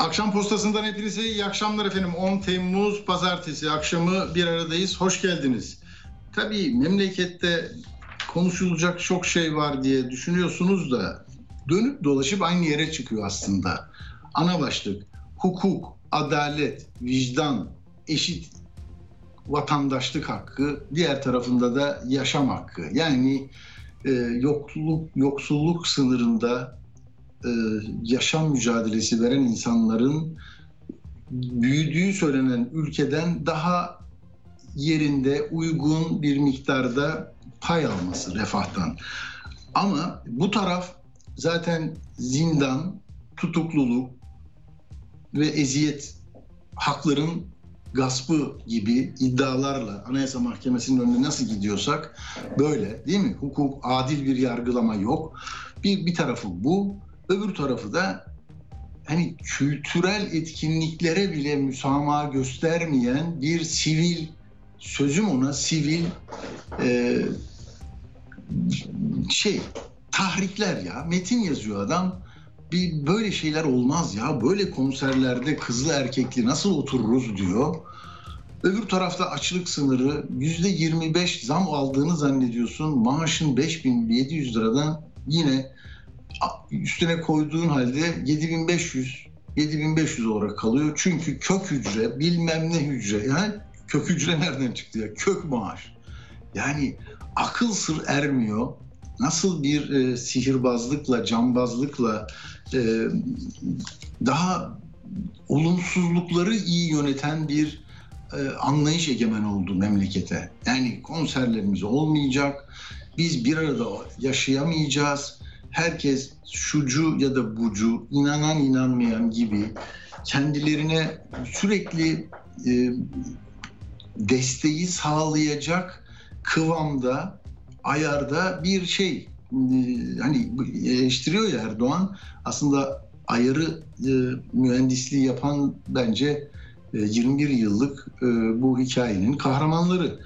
Akşam postasından hepinize iyi akşamlar efendim. 10 Temmuz pazartesi akşamı bir aradayız. Hoş geldiniz. Tabii memlekette konuşulacak çok şey var diye düşünüyorsunuz da dönüp dolaşıp aynı yere çıkıyor aslında. Ana başlık hukuk, adalet, vicdan, eşit vatandaşlık hakkı, diğer tarafında da yaşam hakkı. Yani e, yokluk, yoksulluk sınırında e, yaşam mücadelesi veren insanların büyüdüğü söylenen ülkeden daha yerinde uygun bir miktarda pay alması refahtan. Ama bu taraf zaten zindan, tutukluluk ve eziyet hakların gaspı gibi iddialarla Anayasa Mahkemesi'nin önüne nasıl gidiyorsak böyle değil mi? Hukuk, adil bir yargılama yok. Bir, bir tarafı bu. Öbür tarafı da hani kültürel etkinliklere bile müsamaha göstermeyen bir sivil sözüm ona sivil e, şey tahrikler ya metin yazıyor adam bir böyle şeyler olmaz ya böyle konserlerde kızlı erkekli nasıl otururuz diyor. Öbür tarafta açlık sınırı yüzde 25 zam aldığını zannediyorsun. Maaşın 5700 liradan yine üstüne koyduğun halde 7500 7500 olarak kalıyor. Çünkü kök hücre bilmem ne hücre yani kök hücre nereden çıktı ya kök maaş. Yani akıl sır ermiyor. Nasıl bir e, sihirbazlıkla, cambazlıkla e, daha olumsuzlukları iyi yöneten bir e, anlayış egemen oldu memlekete. Yani konserlerimiz olmayacak, biz bir arada yaşayamayacağız herkes şucu ya da bucu, inanan inanmayan gibi kendilerine sürekli e, desteği sağlayacak kıvamda, ayarda bir şey e, hani eleştiriyor ya Erdoğan aslında ayarı e, mühendisliği yapan bence e, 21 yıllık e, bu hikayenin kahramanları.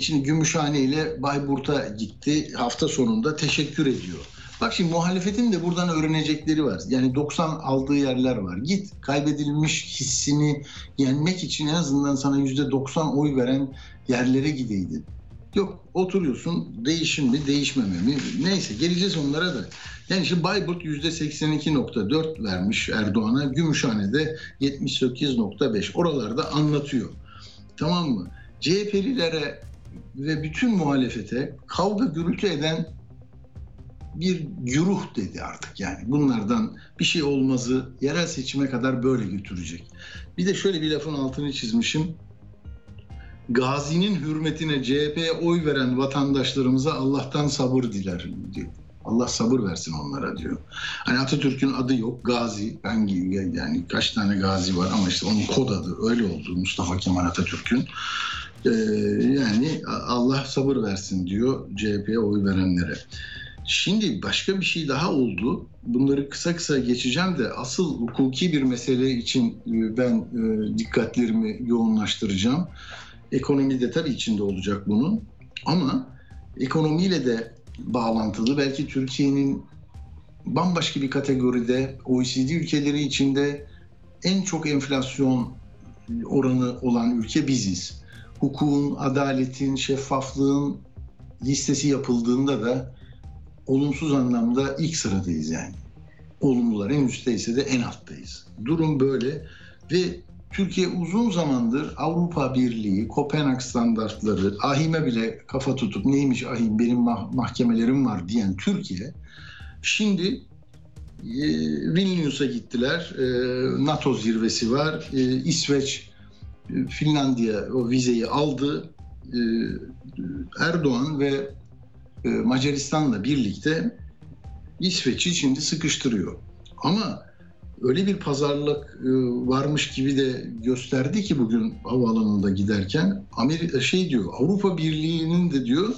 Şimdi Gümüşhane ile Bayburt'a gitti. Hafta sonunda teşekkür ediyor. Bak şimdi muhalefetin de buradan öğrenecekleri var. Yani 90 aldığı yerler var. Git kaybedilmiş hissini yenmek için en azından sana %90 oy veren yerlere gideydin. Yok oturuyorsun değişim mi değişmeme mi neyse geleceğiz onlara da. Yani şimdi Bayburt %82.4 vermiş Erdoğan'a Gümüşhane'de 78.5 oralarda anlatıyor. Tamam mı? CHP'lilere ve bütün muhalefete kavga gürültü eden bir güruh dedi artık yani. Bunlardan bir şey olmazı yerel seçime kadar böyle götürecek. Bir de şöyle bir lafın altını çizmişim. Gazi'nin hürmetine CHP'ye oy veren vatandaşlarımıza Allah'tan sabır diler diyor. Allah sabır versin onlara diyor. Hani Atatürk'ün adı yok. Gazi. Ben yani kaç tane gazi var ama işte onun kod adı öyle oldu Mustafa Kemal Atatürk'ün. Ee, yani Allah sabır versin diyor CHP'ye oy verenlere. Şimdi başka bir şey daha oldu. Bunları kısa kısa geçeceğim de asıl hukuki bir mesele için e, ben e, dikkatlerimi yoğunlaştıracağım. Ekonomi de tabii içinde olacak bunun. Ama ekonomiyle de bağlantılı. Belki Türkiye'nin bambaşka bir kategoride OECD ülkeleri içinde en çok enflasyon oranı olan ülke biziz. Hukukun, adaletin, şeffaflığın listesi yapıldığında da olumsuz anlamda ilk sıradayız yani. Olumlular en üstteyse de en alttayız. Durum böyle ve Türkiye uzun zamandır Avrupa Birliği, Kopenhag standartları, ahime bile kafa tutup neymiş ahim benim mah- mahkemelerim var diyen Türkiye şimdi e, Vilnius'a gittiler. E, NATO zirvesi var. E, İsveç, Finlandiya o vizeyi aldı. Erdoğan ve Macaristan'la birlikte İsveç'i şimdi sıkıştırıyor. Ama öyle bir pazarlık e, varmış gibi de gösterdi ki bugün havaalanında giderken Amerika şey diyor Avrupa Birliği'nin de diyor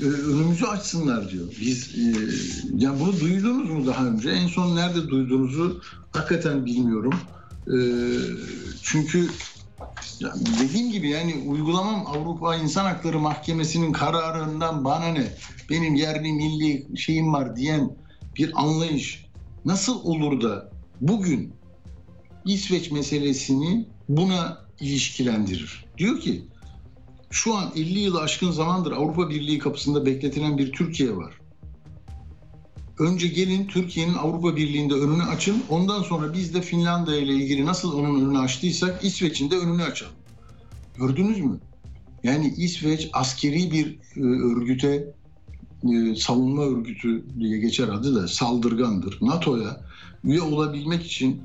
e, önümüzü açsınlar diyor. Biz e, yani bunu duydunuz mu daha önce? En son nerede duyduğunuzu hakikaten bilmiyorum. E, çünkü ya dediğim gibi yani uygulamam Avrupa İnsan Hakları Mahkemesi'nin kararından bana ne? Benim yerli milli şeyim var diyen bir anlayış nasıl olur da bugün İsveç meselesini buna ilişkilendirir. Diyor ki şu an 50 yılı aşkın zamandır Avrupa Birliği kapısında bekletilen bir Türkiye var. Önce gelin Türkiye'nin Avrupa Birliği'nde önünü açın. Ondan sonra biz de Finlandiya ile ilgili nasıl onun önünü açtıysak İsveç'in de önünü açalım. Gördünüz mü? Yani İsveç askeri bir e, örgüte e, savunma örgütü diye geçer adı da saldırgandır. NATO'ya üye olabilmek için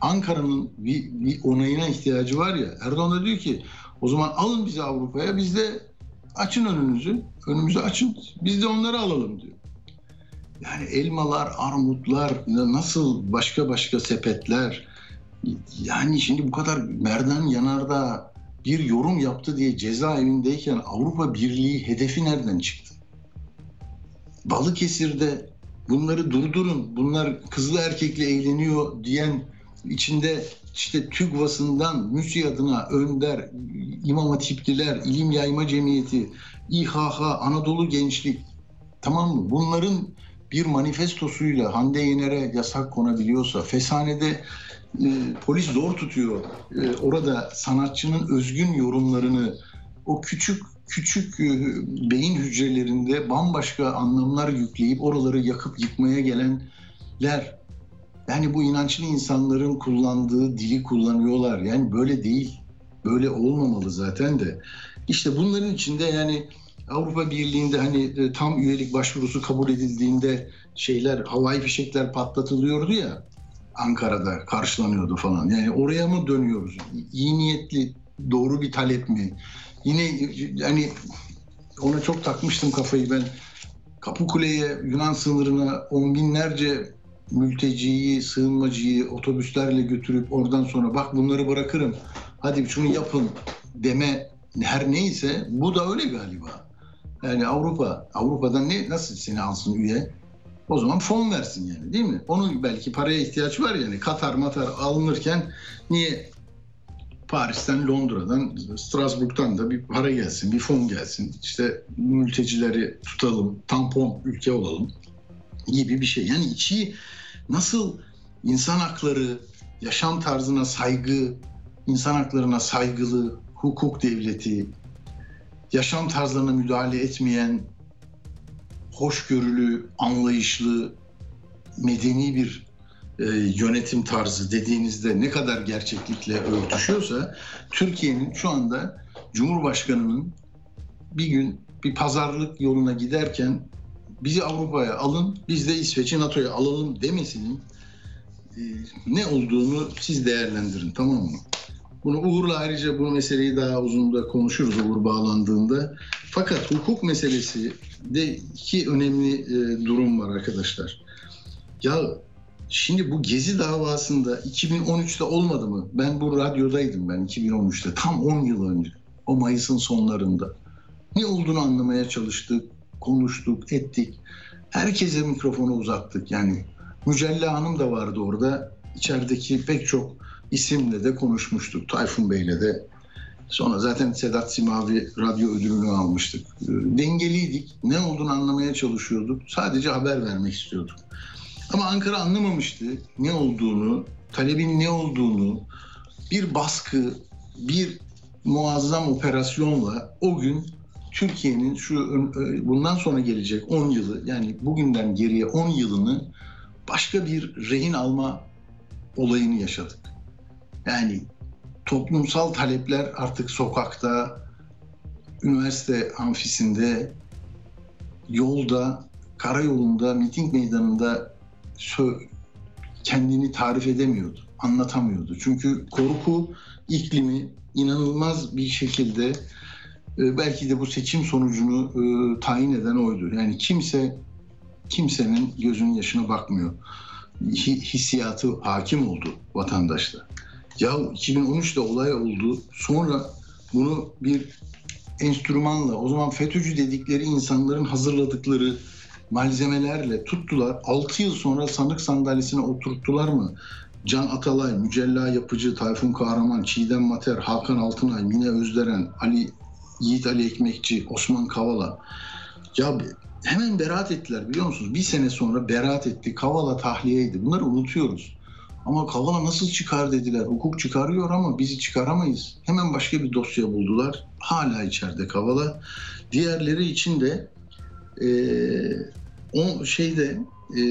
Ankara'nın bir, bir onayına ihtiyacı var ya. Erdoğan da diyor ki o zaman alın bizi Avrupa'ya biz de açın önünüzü. Önümüzü açın. Biz de onları alalım diyor. Yani elmalar, armutlar, nasıl başka başka sepetler. Yani şimdi bu kadar Merdan Yanardağ bir yorum yaptı diye cezaevindeyken Avrupa Birliği hedefi nereden çıktı? Balıkesir'de bunları durdurun, bunlar kızlı erkekle eğleniyor diyen içinde işte TÜGVA'sından MÜSİAD'ına Önder, İmam Hatipliler, İlim Yayma Cemiyeti, İHH, Anadolu Gençlik tamam mı? Bunların bir manifestosuyla Hande Yener'e yasak konabiliyorsa, Fesane'de e, polis zor tutuyor. E, orada sanatçının özgün yorumlarını o küçük küçük e, beyin hücrelerinde bambaşka anlamlar yükleyip oraları yakıp yıkmaya gelenler yani bu inançlı insanların kullandığı dili kullanıyorlar. Yani böyle değil. Böyle olmamalı zaten de. İşte bunların içinde yani Avrupa Birliği'nde hani e, tam üyelik başvurusu kabul edildiğinde şeyler havai fişekler patlatılıyordu ya Ankara'da karşılanıyordu falan. Yani oraya mı dönüyoruz? İyi niyetli doğru bir talep mi? Yine yani ona çok takmıştım kafayı ben. Kapıkule'ye Yunan sınırına on binlerce mülteciyi, sığınmacıyı otobüslerle götürüp oradan sonra bak bunları bırakırım. Hadi şunu yapın deme her neyse bu da öyle galiba. Yani Avrupa, Avrupa'dan ne nasıl seni alsın üye? O zaman fon versin yani değil mi? Onun belki paraya ihtiyaç var yani. Katar matar alınırken niye Paris'ten, Londra'dan, Strasbourg'dan da bir para gelsin, bir fon gelsin. İşte mültecileri tutalım, tampon ülke olalım gibi bir şey. Yani içi nasıl insan hakları, yaşam tarzına saygı, insan haklarına saygılı, hukuk devleti, yaşam tarzlarına müdahale etmeyen, hoşgörülü, anlayışlı, medeni bir e, yönetim tarzı dediğinizde ne kadar gerçeklikle örtüşüyorsa Türkiye'nin şu anda Cumhurbaşkanı'nın bir gün bir pazarlık yoluna giderken bizi Avrupa'ya alın, biz de İsveç'i NATO'ya alalım demesinin e, ne olduğunu siz değerlendirin tamam mı? Bunu Uğur'la ayrıca bu meseleyi daha uzun da konuşuruz Uğur bağlandığında. Fakat hukuk meselesi de iki önemli e, durum var arkadaşlar. Ya şimdi bu Gezi davasında 2013'te olmadı mı? Ben bu radyodaydım ben 2013'te tam 10 yıl önce. O Mayıs'ın sonlarında. Ne olduğunu anlamaya çalıştık, konuştuk, ettik. Herkese mikrofonu uzattık. Yani Mücella Hanım da vardı orada. İçerideki pek çok isimle de konuşmuştuk. Tayfun Bey'le de. Sonra zaten Sedat Simavi radyo ödülünü almıştık. Dengeliydik. Ne olduğunu anlamaya çalışıyorduk. Sadece haber vermek istiyorduk. Ama Ankara anlamamıştı ne olduğunu, talebin ne olduğunu. Bir baskı, bir muazzam operasyonla o gün Türkiye'nin şu e, bundan sonra gelecek 10 yılı yani bugünden geriye 10 yılını başka bir rehin alma olayını yaşadık. Yani toplumsal talepler artık sokakta, üniversite amfisinde, yolda, karayolunda, miting meydanında kendini tarif edemiyordu, anlatamıyordu. Çünkü korku iklimi inanılmaz bir şekilde e, belki de bu seçim sonucunu e, tayin eden oydu. Yani kimse kimsenin gözünün yaşına bakmıyor. hissiyatı hakim oldu vatandaşta. Ya 2013'te olay oldu. Sonra bunu bir enstrümanla o zaman FETÖ'cü dedikleri insanların hazırladıkları malzemelerle tuttular. 6 yıl sonra sanık sandalyesine oturttular mı? Can Atalay, Mücella Yapıcı, Tayfun Kahraman, Çiğdem Mater, Hakan Altınay, Mine Özderen, Ali Yiğit Ali Ekmekçi, Osman Kavala. Ya hemen beraat ettiler biliyor musunuz? Bir sene sonra beraat etti. Kavala tahliyeydi. Bunları unutuyoruz. Ama Kavala nasıl çıkar dediler. Hukuk çıkarıyor ama bizi çıkaramayız. Hemen başka bir dosya buldular. Hala içeride Kavala. Diğerleri için de e, o şeyde e,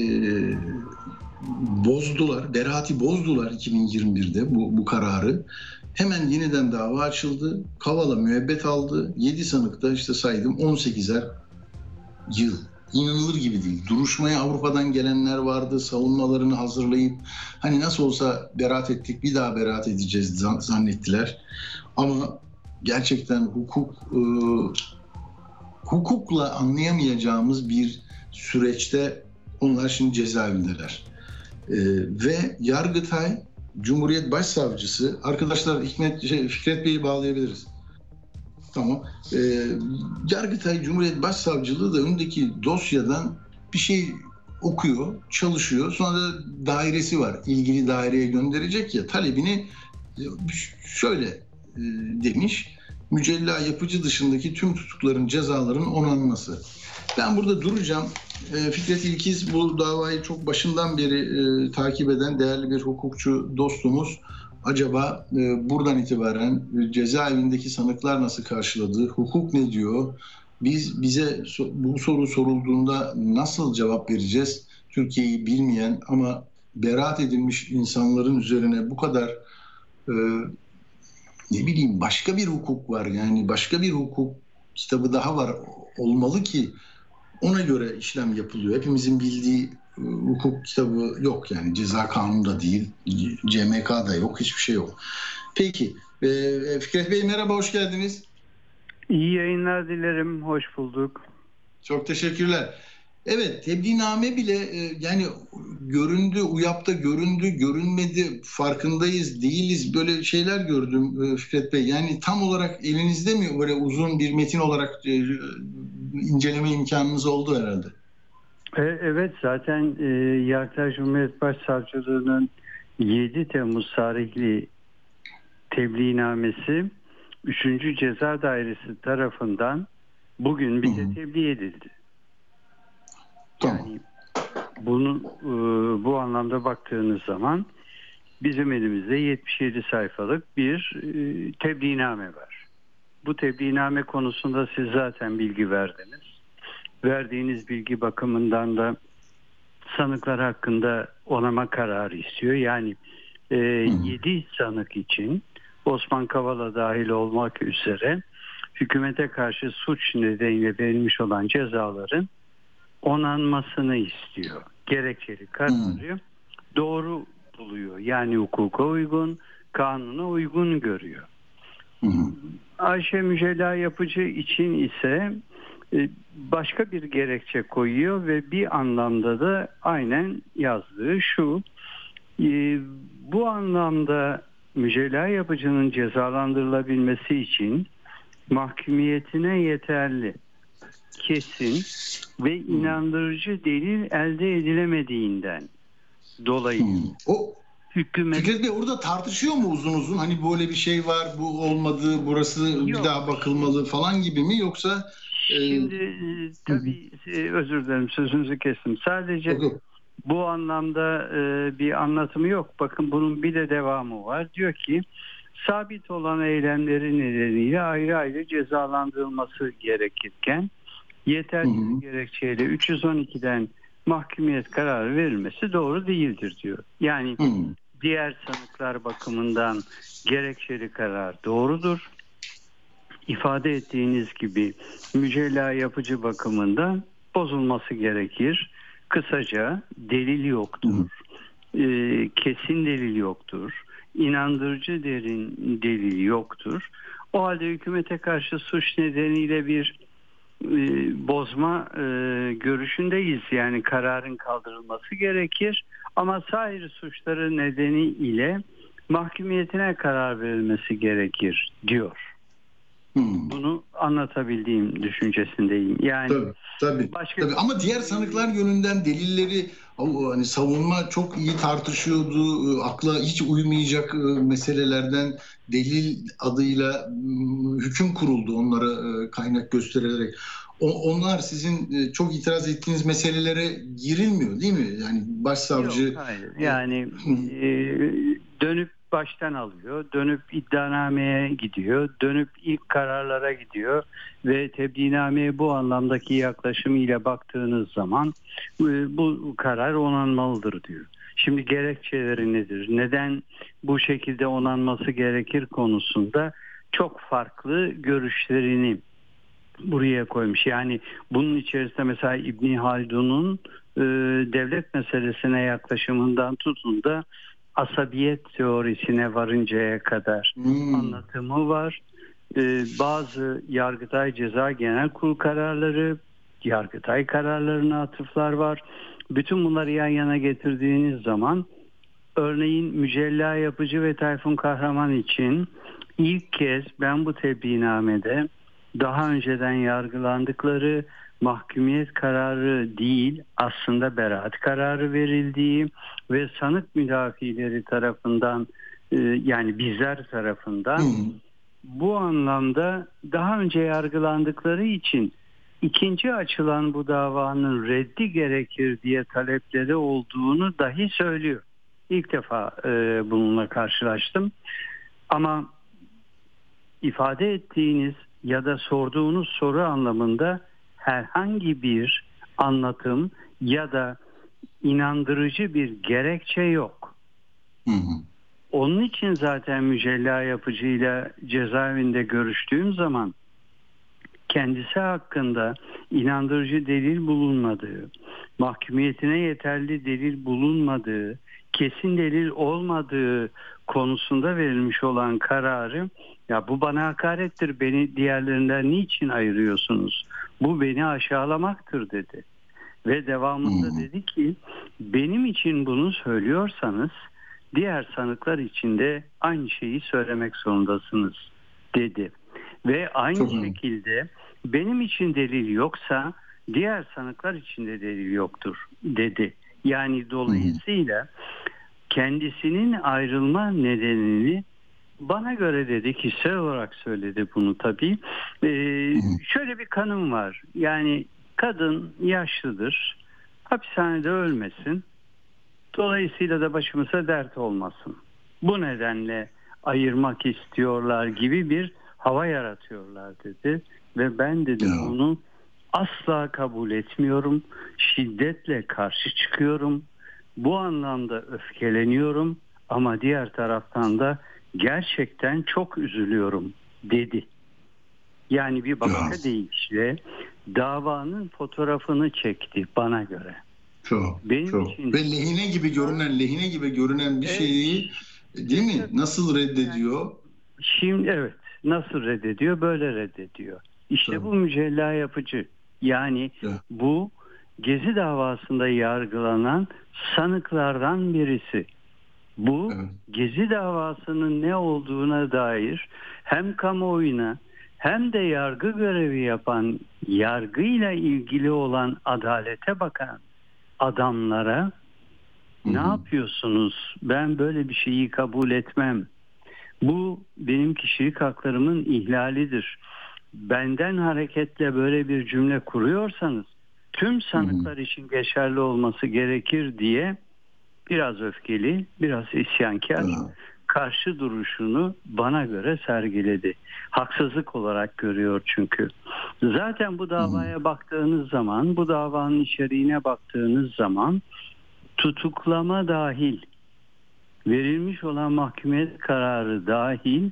bozdular. Beraati bozdular 2021'de bu, bu kararı. Hemen yeniden dava açıldı. Kavala müebbet aldı. 7 sanıkta işte saydım 18'er yıl. İnanılır gibi değil. Duruşmaya Avrupa'dan gelenler vardı. Savunmalarını hazırlayıp hani nasıl olsa beraat ettik bir daha beraat edeceğiz zannettiler. Ama gerçekten hukuk e, hukukla anlayamayacağımız bir süreçte onlar şimdi cezaevindeler. E, ve Yargıtay Cumhuriyet Başsavcısı arkadaşlar Hikmet şey, Fikret Bey'i bağlayabiliriz. Tamam. E, Yargıtay Cumhuriyet Başsavcılığı da önündeki dosyadan bir şey okuyor, çalışıyor. Sonra da dairesi var. İlgili daireye gönderecek ya talebini şöyle e, demiş. Mücella yapıcı dışındaki tüm tutukların cezaların onanması. Ben burada duracağım. E, Fikret İlkiz bu davayı çok başından beri e, takip eden değerli bir hukukçu dostumuz acaba e, buradan itibaren cezaevindeki sanıklar nasıl karşıladı? Hukuk ne diyor? Biz bize bu soru sorulduğunda nasıl cevap vereceğiz? Türkiye'yi bilmeyen ama beraat edilmiş insanların üzerine bu kadar e, ne bileyim başka bir hukuk var yani başka bir hukuk kitabı daha var olmalı ki ona göre işlem yapılıyor. Hepimizin bildiği hukuk kitabı yok yani ceza kanunu değil, CMK'da yok, hiçbir şey yok. Peki, e, Fikret Bey merhaba, hoş geldiniz. İyi yayınlar dilerim, hoş bulduk. Çok teşekkürler. Evet, tebliğname bile e, yani göründü, UYAP'ta göründü, görünmedi, farkındayız, değiliz böyle şeyler gördüm e, Fikret Bey. Yani tam olarak elinizde mi böyle uzun bir metin olarak e, inceleme imkanınız oldu herhalde? E, evet zaten e, Yargıtay Cumhuriyet Başsavcılığı'nın 7 Temmuz tarihli tebliğnamesi 3. Ceza Dairesi tarafından bugün bize tebliğ edildi. Yani bunu e, bu anlamda baktığınız zaman bizim elimizde 77 sayfalık bir e, tebliğname var. Bu tebliğname konusunda siz zaten bilgi verdiniz verdiğiniz bilgi bakımından da sanıklar hakkında onama kararı istiyor. Yani e, 7 sanık için Osman Kavala dahil olmak üzere hükümete karşı suç nedeniyle verilmiş olan cezaların onanmasını istiyor. Gerekçeli kararı doğru buluyor. Yani hukuka uygun, kanuna uygun görüyor. Ayşe Mücella Yapıcı için ise başka bir gerekçe koyuyor ve bir anlamda da aynen yazdığı şu e, bu anlamda mücella yapıcının cezalandırılabilmesi için mahkumiyetine yeterli kesin ve inandırıcı delil elde edilemediğinden dolayı hmm. o hükümet Fikret Bey orada tartışıyor mu uzun uzun hani böyle bir şey var bu olmadı burası Yok. bir daha bakılmalı falan gibi mi yoksa Şimdi e, tabii e, özür dilerim sözünüzü kestim. Sadece bu anlamda e, bir anlatımı yok. Bakın bunun bir de devamı var. Diyor ki sabit olan eylemleri nedeniyle ayrı ayrı cezalandırılması gerekirken yeterli hı gerekçeyle 312'den mahkumiyet kararı verilmesi doğru değildir diyor. Yani hı diğer sanıklar bakımından gerekçeli karar doğrudur ifade ettiğiniz gibi mücella yapıcı bakımından bozulması gerekir. Kısaca delil yoktur. E, kesin delil yoktur. İnandırıcı derin delil yoktur. O halde hükümete karşı suç nedeniyle bir e, bozma e, görüşündeyiz. Yani kararın kaldırılması gerekir. Ama sair suçları nedeniyle mahkumiyetine karar verilmesi gerekir diyor. Hmm. Bunu anlatabildiğim düşüncesindeyim. Yani tabii, tabii, başka tabii. ama diğer sanıklar yönünden delilleri hani savunma çok iyi tartışıyordu. Iı, akla hiç uymayacak ıı, meselelerden delil adıyla hüküm kuruldu onlara ıı, kaynak gösterilerek. Onlar sizin çok itiraz ettiğiniz meselelere girilmiyor değil mi? Yani başsavcı... Yok, hayır. Yani e, dönüp baştan alıyor, dönüp iddianameye gidiyor, dönüp ilk kararlara gidiyor ve tebliğnameye bu anlamdaki yaklaşımıyla baktığınız zaman e, bu karar onanmalıdır diyor. Şimdi gerekçeleri nedir? Neden bu şekilde onanması gerekir konusunda çok farklı görüşlerini buraya koymuş. Yani bunun içerisinde mesela İbni Haldun'un e, devlet meselesine yaklaşımından tutun da asabiyet teorisine varıncaya kadar hmm. anlatımı var. Ee, bazı Yargıtay Ceza Genel Kurul kararları, Yargıtay kararlarına atıflar var. Bütün bunları yan yana getirdiğiniz zaman örneğin Mücella Yapıcı ve Tayfun Kahraman için ilk kez ben bu tebliğnamede daha önceden yargılandıkları mahkumiyet kararı değil aslında beraat kararı verildiği ve sanık müdafileri tarafından e, yani bizler tarafından hmm. bu anlamda daha önce yargılandıkları için ikinci açılan bu davanın reddi gerekir diye talepleri olduğunu dahi söylüyor. İlk defa e, bununla karşılaştım. Ama ifade ettiğiniz ya da sorduğunuz soru anlamında herhangi bir anlatım ya da inandırıcı bir gerekçe yok. Hı hı. Onun için zaten mücella yapıcıyla cezaevinde görüştüğüm zaman kendisi hakkında inandırıcı delil bulunmadığı, mahkumiyetine yeterli delil bulunmadığı, kesin delil olmadığı konusunda verilmiş olan kararı ya bu bana hakarettir beni diğerlerinden niçin ayırıyorsunuz? Bu beni aşağılamaktır dedi. Ve devamında hmm. dedi ki benim için bunu söylüyorsanız diğer sanıklar için de aynı şeyi söylemek zorundasınız dedi. Ve aynı Çok şekilde mi? benim için delil yoksa diğer sanıklar için de delil yoktur dedi. Yani dolayısıyla kendisinin ayrılma nedenini bana göre dedi kişisel olarak söyledi bunu tabii. Ee, şöyle bir kanım var. Yani kadın yaşlıdır. Hapishanede ölmesin. Dolayısıyla da başımıza dert olmasın. Bu nedenle ayırmak istiyorlar gibi bir hava yaratıyorlar dedi. Ve ben dedim ya. bunu asla kabul etmiyorum. Şiddetle karşı çıkıyorum. Bu anlamda öfkeleniyorum ama diğer taraftan da gerçekten çok üzülüyorum dedi. Yani bir başka deyişle davanın fotoğrafını çekti bana göre. Çok, Benim çok. Için... Ve lehine gibi görünen, lehine gibi görünen bir evet. şeyi değil mi? Nasıl reddediyor? Şimdi evet, nasıl reddediyor? Böyle reddediyor. İşte Tabii. bu mücella yapıcı. Yani ya. bu Gezi davasında yargılanan sanıklardan birisi. Bu evet. Gezi davasının ne olduğuna dair hem kamuoyuna hem de yargı görevi yapan yargıyla ilgili olan adalete bakan adamlara Hı-hı. ne yapıyorsunuz? Ben böyle bir şeyi kabul etmem. Bu benim kişilik haklarımın ihlalidir. Benden hareketle böyle bir cümle kuruyorsanız tüm sanıklar Hı-hı. için geçerli olması gerekir diye biraz öfkeli, biraz isyankar Hı. karşı duruşunu bana göre sergiledi. Haksızlık olarak görüyor çünkü. Zaten bu davaya Hı. baktığınız zaman, bu davanın içeriğine baktığınız zaman tutuklama dahil, verilmiş olan mahkumiyet kararı dahil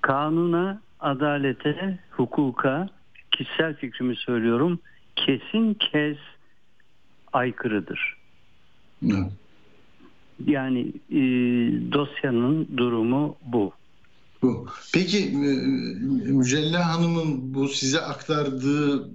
kanuna, adalete, hukuka, kişisel fikrimi söylüyorum, kesin kez aykırıdır. Evet. Yani e, dosyanın durumu bu. Bu. Peki e, Mücella Hanım'ın bu size aktardığı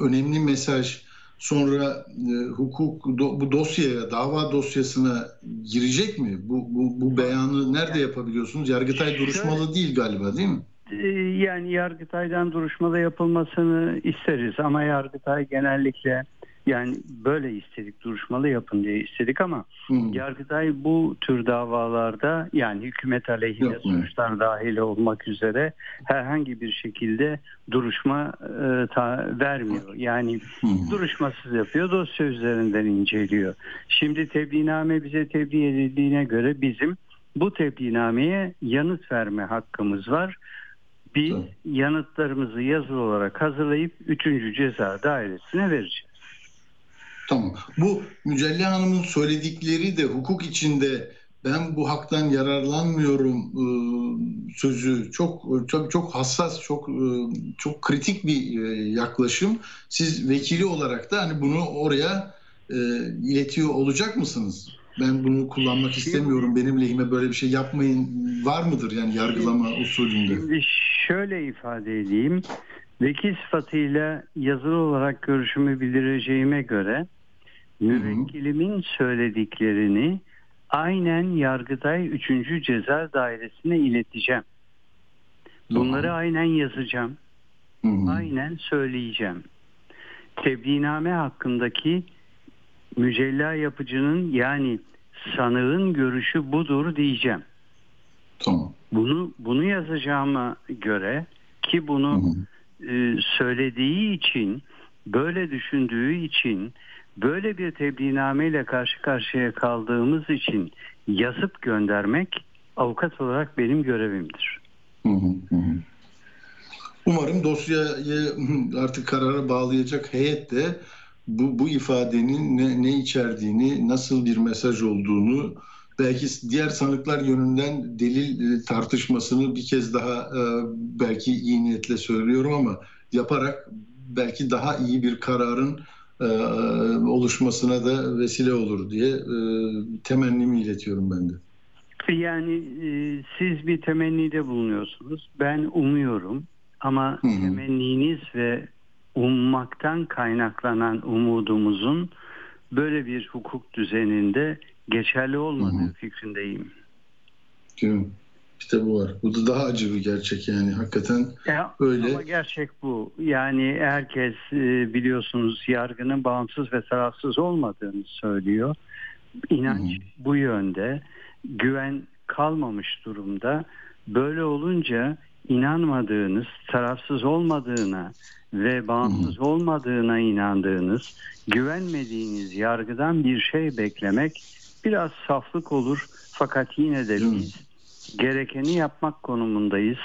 önemli mesaj sonra e, hukuk do, bu dosyaya, dava dosyasına girecek mi? Bu, bu, bu beyanı nerede yapabiliyorsunuz? Yargıtay duruşmalı değil galiba değil mi? Ee, yani Yargıtay'dan duruşmada yapılmasını isteriz ama Yargıtay genellikle yani böyle istedik duruşmalı yapın diye istedik ama hmm. Yargıtay bu tür davalarda yani hükümet aleyhine Yok, suçlar dahil olmak üzere herhangi bir şekilde duruşma e, ta, vermiyor. Yani hmm. duruşmasız yapıyor dosya üzerinden inceliyor. Şimdi tebliğname bize tebliğ edildiğine göre bizim bu tebliğnameye yanıt verme hakkımız var. Biz yanıtlarımızı yazılı olarak hazırlayıp 3. ceza dairesine vereceğiz. Tamam. Bu Mücella Hanım'ın söyledikleri de hukuk içinde ben bu haktan yararlanmıyorum e, sözü çok çok çok hassas, çok e, çok kritik bir e, yaklaşım. Siz vekili olarak da hani bunu oraya iletiyor olacak mısınız? Ben bunu kullanmak istemiyorum. Benim lehime böyle bir şey yapmayın. Var mıdır yani yargılama usulünde? Şimdi şöyle ifade edeyim. Vekil sıfatıyla yazılı olarak görüşümü bildireceğime göre müvekkilimin söylediklerini aynen Yargıtay 3. Ceza Dairesi'ne ileteceğim. Bunları aynen yazacağım. Aynen söyleyeceğim. Tebliğname hakkındaki mücella yapıcının yani sanığın görüşü budur diyeceğim. Tamam. Bunu bunu yazacağıma göre ki bunu e, söylediği için böyle düşündüğü için böyle bir tebliğname ile karşı karşıya kaldığımız için yazıp göndermek avukat olarak benim görevimdir. Umarım dosyayı artık karara bağlayacak heyet de bu, bu ifadenin ne, ne içerdiğini, nasıl bir mesaj olduğunu belki diğer sanıklar yönünden delil e, tartışmasını bir kez daha e, belki iyi niyetle söylüyorum ama yaparak belki daha iyi bir kararın e, oluşmasına da vesile olur diye temennimi iletiyorum ben de. Yani siz bir temennide bulunuyorsunuz. Ben umuyorum ama Hı-hı. temenniniz ve ummaktan kaynaklanan umudumuzun böyle bir hukuk düzeninde geçerli olmadığı Hı-hı. fikrindeyim. Değil İşte bu var. Bu da daha acı bir gerçek yani hakikaten ya, öyle. Ama gerçek bu. Yani herkes e, biliyorsunuz yargının bağımsız ve tarafsız olmadığını söylüyor. İnanç Hı-hı. bu yönde. Güven kalmamış durumda. Böyle olunca inanmadığınız, tarafsız olmadığına ve bağımsız olmadığına inandığınız, güvenmediğiniz yargıdan bir şey beklemek biraz saflık olur. Fakat yine de biz gerekeni yapmak konumundayız.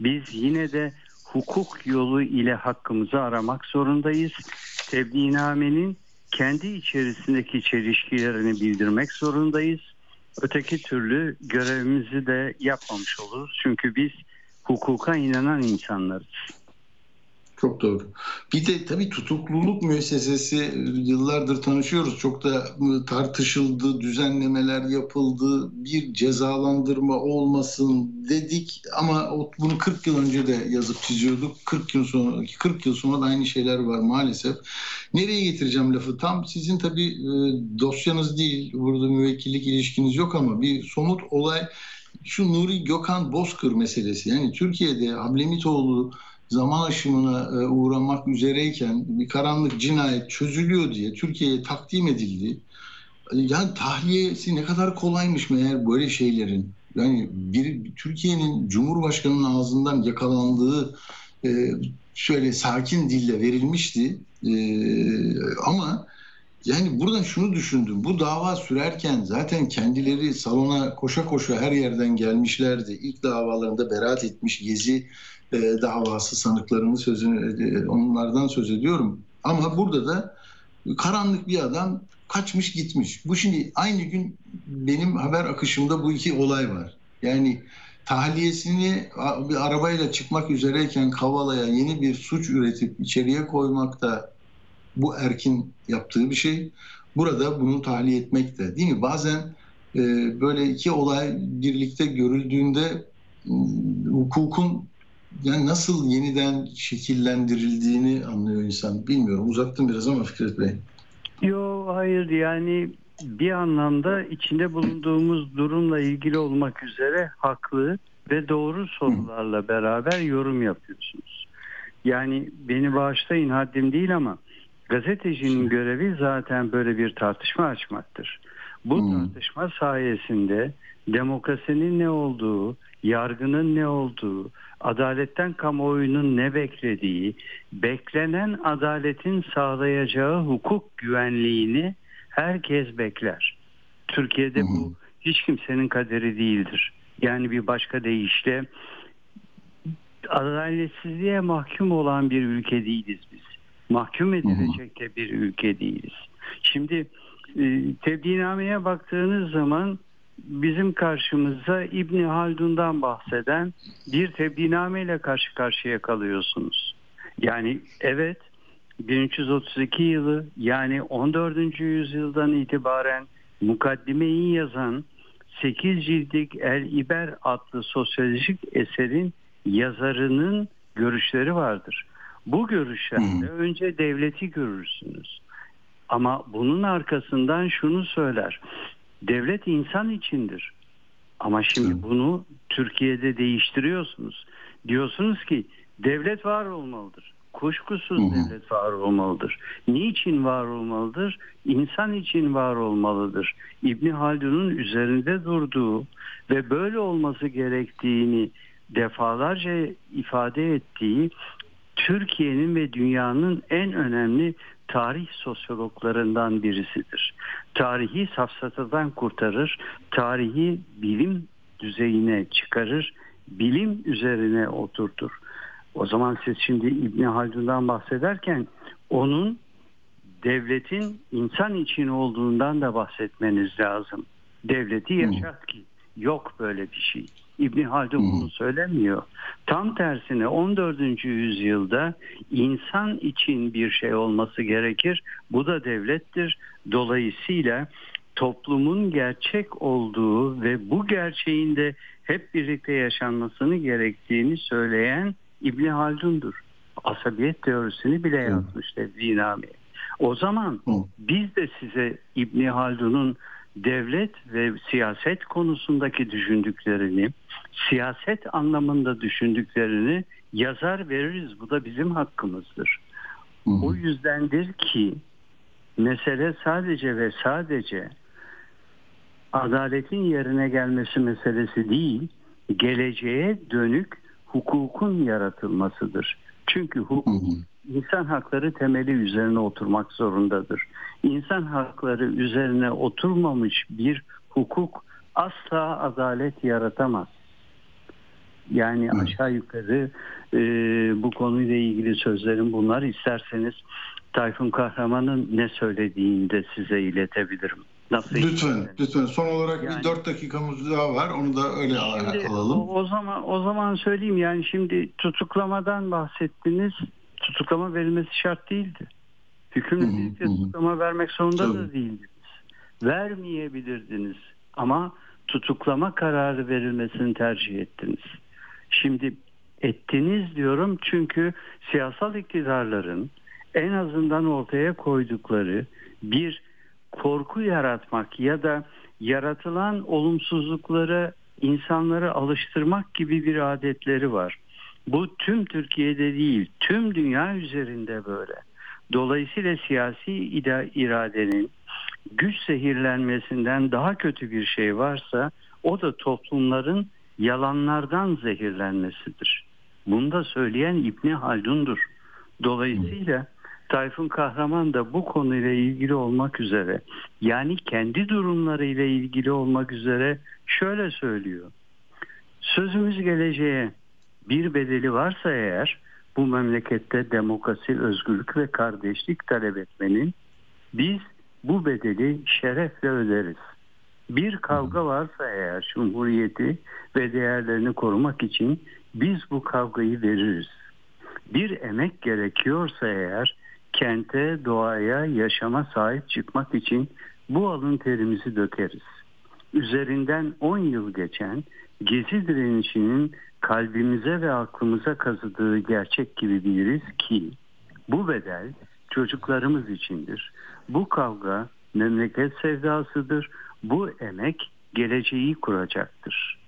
Biz yine de hukuk yolu ile hakkımızı aramak zorundayız. Tebliğnamenin kendi içerisindeki çelişkilerini bildirmek zorundayız. Öteki türlü görevimizi de yapmamış oluruz. Çünkü biz hukuka inanan insanlarız. Çok doğru. Bir de tabii tutukluluk müessesesi yıllardır tanışıyoruz. Çok da tartışıldı, düzenlemeler yapıldı, bir cezalandırma olmasın dedik ama bunu 40 yıl önce de yazıp çiziyorduk. 40 yıl sonra 40 yıl sonra da aynı şeyler var maalesef. Nereye getireceğim lafı? Tam sizin tabii e, dosyanız değil. Burada müvekkillik ilişkiniz yok ama bir somut olay şu Nuri Gökhan Bozkır meselesi. Yani Türkiye'de Hablemitoğlu zaman aşımına e, uğramak üzereyken bir karanlık cinayet çözülüyor diye Türkiye'ye takdim edildi. Yani tahliyesi ne kadar kolaymış meğer böyle şeylerin. Yani bir Türkiye'nin Cumhurbaşkanı'nın ağzından yakalandığı e, şöyle sakin dille verilmişti. E, ama yani buradan şunu düşündüm. Bu dava sürerken zaten kendileri salona koşa koşa her yerden gelmişlerdi. İlk davalarında beraat etmiş Gezi e, davası sanıklarının sözünü e, onlardan söz ediyorum. Ama burada da karanlık bir adam kaçmış gitmiş. Bu şimdi aynı gün benim haber akışımda bu iki olay var. Yani tahliyesini bir arabayla çıkmak üzereyken Kavala'ya yeni bir suç üretip içeriye koymak da bu erkin yaptığı bir şey. Burada bunu tahliye etmek de değil mi? Bazen e, böyle iki olay birlikte görüldüğünde hukukun yani nasıl yeniden şekillendirildiğini anlıyor insan. Bilmiyorum uzattım biraz ama Fikret Bey. Yok hayır yani bir anlamda içinde bulunduğumuz durumla ilgili olmak üzere haklı ve doğru sorularla beraber yorum yapıyorsunuz. Yani beni bağışlayın haddim değil ama gazetecinin görevi zaten böyle bir tartışma açmaktır. Bu hmm. tartışma sayesinde demokrasinin ne olduğu, yargının ne olduğu, adaletten kamuoyunun ne beklediği, beklenen adaletin sağlayacağı hukuk güvenliğini herkes bekler. Türkiye'de bu hiç kimsenin kaderi değildir. Yani bir başka deyişle adaletsizliğe mahkum olan bir ülke değiliz biz. Mahkum edilecek de bir ülke değiliz. Şimdi e, tebliğnameye baktığınız zaman bizim karşımıza İbni Haldun'dan bahseden bir tebliğname ile karşı karşıya kalıyorsunuz. Yani evet 1332 yılı yani 14. yüzyıldan itibaren mukaddimeyi yazan 8 ciltlik El İber adlı sosyolojik eserin yazarının görüşleri vardır. Bu görüşlerde önce devleti görürsünüz. Ama bunun arkasından şunu söyler. Devlet insan içindir. Ama şimdi bunu Türkiye'de değiştiriyorsunuz. Diyorsunuz ki devlet var olmalıdır. Kuşkusuz devlet var olmalıdır. Niçin var olmalıdır? İnsan için var olmalıdır. İbni Haldun'un üzerinde durduğu ve böyle olması gerektiğini defalarca ifade ettiği Türkiye'nin ve dünyanın en önemli tarih sosyologlarından birisidir. Tarihi safsatadan kurtarır, tarihi bilim düzeyine çıkarır, bilim üzerine oturtur. O zaman siz şimdi İbni Haldun'dan bahsederken onun devletin insan için olduğundan da bahsetmeniz lazım. Devleti yaşat ki yok böyle bir şey. İbni Haldun bunu söylemiyor. Tam tersine 14. yüzyılda insan için bir şey olması gerekir. Bu da devlettir. Dolayısıyla toplumun gerçek olduğu ve bu gerçeğin de hep birlikte yaşanmasını gerektiğini söyleyen İbni Haldun'dur. Asabiyet teorisini bile yazmış Tevziname. O zaman biz de size İbni Haldun'un devlet ve siyaset konusundaki düşündüklerini, siyaset anlamında düşündüklerini yazar veririz. Bu da bizim hakkımızdır. Hı. O yüzdendir ki mesele sadece ve sadece adaletin yerine gelmesi meselesi değil, geleceğe dönük hukukun yaratılmasıdır. Çünkü hukuk insan hakları temeli üzerine oturmak zorundadır. İnsan hakları üzerine oturmamış bir hukuk asla adalet yaratamaz. Yani aşağı yukarı e, bu konuyla ilgili sözlerim bunlar. İsterseniz Tayfun Kahraman'ın ne söylediğini de size iletebilirim. Nasıl lütfen, yani? lütfen. Son olarak yani, bir dört dakikamız daha var. Onu da öyle şimdi, alalım. O, o zaman o zaman söyleyeyim yani şimdi tutuklamadan bahsettiniz. Tutuklama verilmesi şart değildi. Hükümlü birlikte tutuklama vermek zorunda Tabii. da değildiniz. Vermeyebilirdiniz ama tutuklama kararı verilmesini tercih ettiniz. Şimdi ettiniz diyorum çünkü siyasal iktidarların en azından ortaya koydukları bir korku yaratmak ya da yaratılan olumsuzluklara insanları alıştırmak gibi bir adetleri var. Bu tüm Türkiye'de değil, tüm dünya üzerinde böyle. Dolayısıyla siyasi iradenin güç zehirlenmesinden daha kötü bir şey varsa o da toplumların yalanlardan zehirlenmesidir. Bunu da söyleyen İbni Haldun'dur. Dolayısıyla Tayfun Kahraman da bu konuyla ilgili olmak üzere yani kendi durumlarıyla ilgili olmak üzere şöyle söylüyor. Sözümüz geleceğe bir bedeli varsa eğer bu memlekette demokrasi, özgürlük ve kardeşlik talep etmenin biz bu bedeli şerefle öderiz. Bir kavga varsa eğer cumhuriyeti ve değerlerini korumak için biz bu kavgayı veririz. Bir emek gerekiyorsa eğer kente, doğaya, yaşama sahip çıkmak için bu alın terimizi dökeriz. Üzerinden 10 yıl geçen Gezi direnişinin kalbimize ve aklımıza kazıdığı gerçek gibi biliriz ki bu bedel çocuklarımız içindir. Bu kavga memleket sevdasıdır. Bu emek geleceği kuracaktır.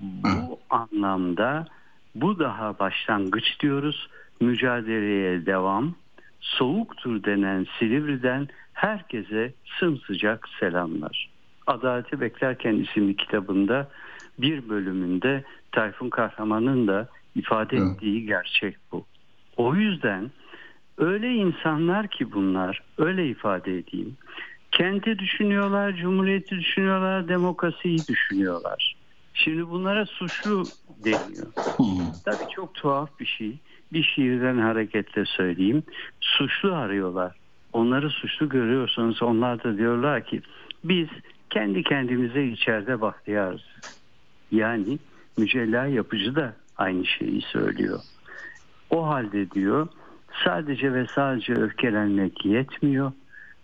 Bu anlamda bu daha başlangıç diyoruz. Mücadeleye devam. Soğuktur denen Silivri'den herkese sımsıcak selamlar. Adaleti Beklerken isimli kitabında bir bölümünde Tayfun Kahraman'ın da ifade ettiği gerçek bu. O yüzden öyle insanlar ki bunlar, öyle ifade edeyim. Kenti düşünüyorlar, cumhuriyeti düşünüyorlar, demokrasiyi düşünüyorlar. Şimdi bunlara suçlu deniyor. Tabii çok tuhaf bir şey. Bir şiirden hareketle söyleyeyim. Suçlu arıyorlar. Onları suçlu görüyorsanız onlar da diyorlar ki biz kendi kendimize içeride bahtiyarız. Yani mücella yapıcı da aynı şeyi söylüyor. O halde diyor sadece ve sadece öfkelenmek yetmiyor.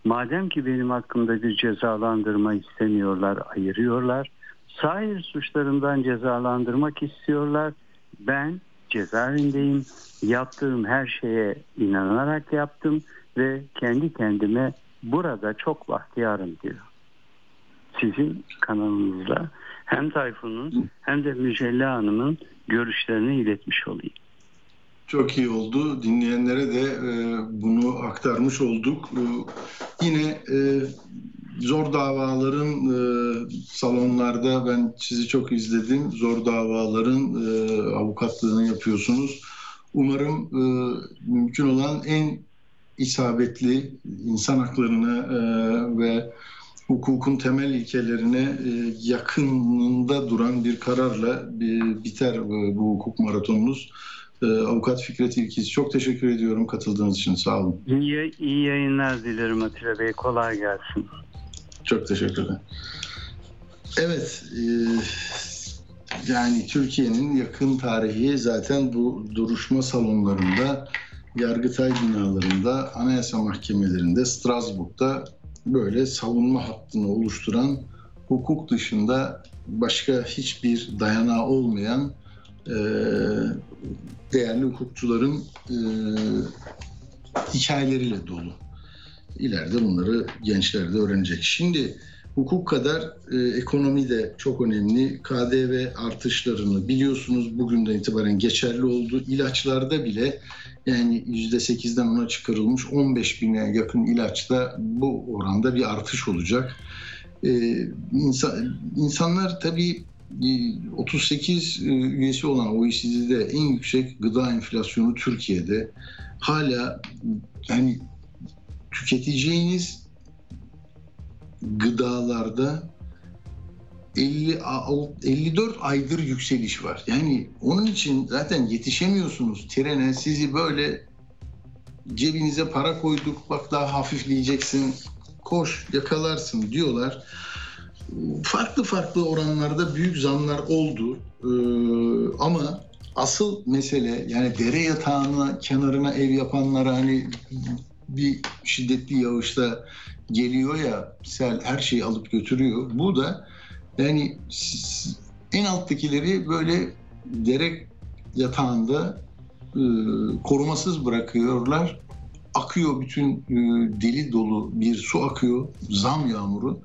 Madem ki benim hakkımda bir cezalandırma istemiyorlar, ayırıyorlar. Sahir suçlarımdan cezalandırmak istiyorlar. Ben cezaevindeyim. Yaptığım her şeye inanarak yaptım ve kendi kendime burada çok bahtiyarım diyor. Sizin kanalınızda hem Tayfun'un hem de Mücella Hanım'ın görüşlerini iletmiş olayım. Çok iyi oldu. Dinleyenlere de e, bunu aktarmış olduk. Yine e, zor davaların e, salonlarda ben sizi çok izledim. Zor davaların avukatlığını yapıyorsunuz. Umarım mümkün olan en isabetli insan haklarına e, ve hukukun temel ilkelerine e, yakınında duran bir kararla bir, biter e, bu hukuk maratonunuz. E, Avukat Fikret İlkiz çok teşekkür ediyorum katıldığınız için sağ olun. İyi, iyi yayınlar dilerim Atilla Bey kolay gelsin. Çok teşekkürler. Evet, e, yani Türkiye'nin yakın tarihi zaten bu duruşma salonlarında, Yargıtay binalarında, anayasa mahkemelerinde, Strasbourg'da böyle savunma hattını oluşturan hukuk dışında başka hiçbir dayanağı olmayan e, değerli hukukçuların e, hikayeleriyle dolu. İleride bunları gençler de öğrenecek. Şimdi hukuk kadar e, ekonomi de çok önemli. KDV artışlarını biliyorsunuz bugünden itibaren geçerli oldu. İlaçlarda bile yani %8'den ona çıkarılmış 15 bine yakın ilaçta bu oranda bir artış olacak. Ee, insan, insanlar tabii 38 üyesi olan OECD'de en yüksek gıda enflasyonu Türkiye'de. Hala yani tüketeceğiniz gıdalarda 50 54 aydır yükseliş var. Yani onun için zaten yetişemiyorsunuz trene. Sizi böyle cebinize para koyduk bak daha hafifleyeceksin. Koş yakalarsın diyorlar. Farklı farklı oranlarda büyük zamlar oldu. Ee, ama asıl mesele yani dere yatağına kenarına ev yapanlara hani bir şiddetli yağışta geliyor ya sel her şeyi alıp götürüyor. Bu da yani en alttakileri böyle dere yatağında e, korumasız bırakıyorlar. Akıyor bütün e, deli dolu bir su akıyor, zam yağmuru.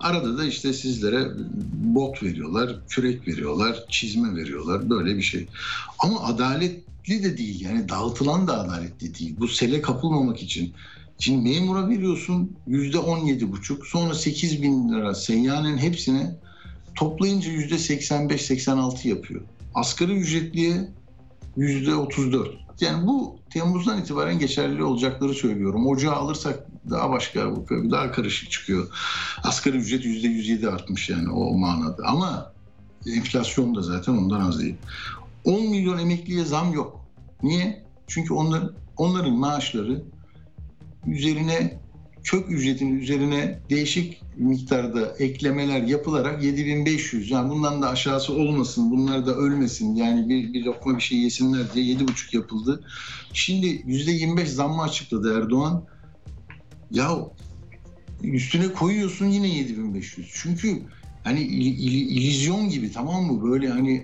Arada da işte sizlere bot veriyorlar, kürek veriyorlar, çizme veriyorlar böyle bir şey. Ama adaletli de değil yani dağıtılan da adaletli değil. Bu sele kapılmamak için. Şimdi memura veriyorsun yüzde on yedi buçuk sonra sekiz bin lira seyyanen hepsine toplayınca yüzde 85-86 yapıyor. Asgari ücretliye yüzde 34. Yani bu Temmuz'dan itibaren geçerli olacakları söylüyorum. Ocağı alırsak daha başka, daha karışık çıkıyor. Asgari ücret yüzde 107 artmış yani o manada. Ama enflasyon da zaten ondan az değil. 10 milyon emekliye zam yok. Niye? Çünkü onların, onların maaşları üzerine kök ücretin üzerine değişik miktarda eklemeler yapılarak 7500 yani bundan da aşağısı olmasın bunlar da ölmesin yani bir, bir lokma bir şey yesinler diye 7,5 yapıldı. Şimdi %25 zammı açıkladı Erdoğan. Ya üstüne koyuyorsun yine 7500. Çünkü hani il, il, illüzyon gibi tamam mı böyle hani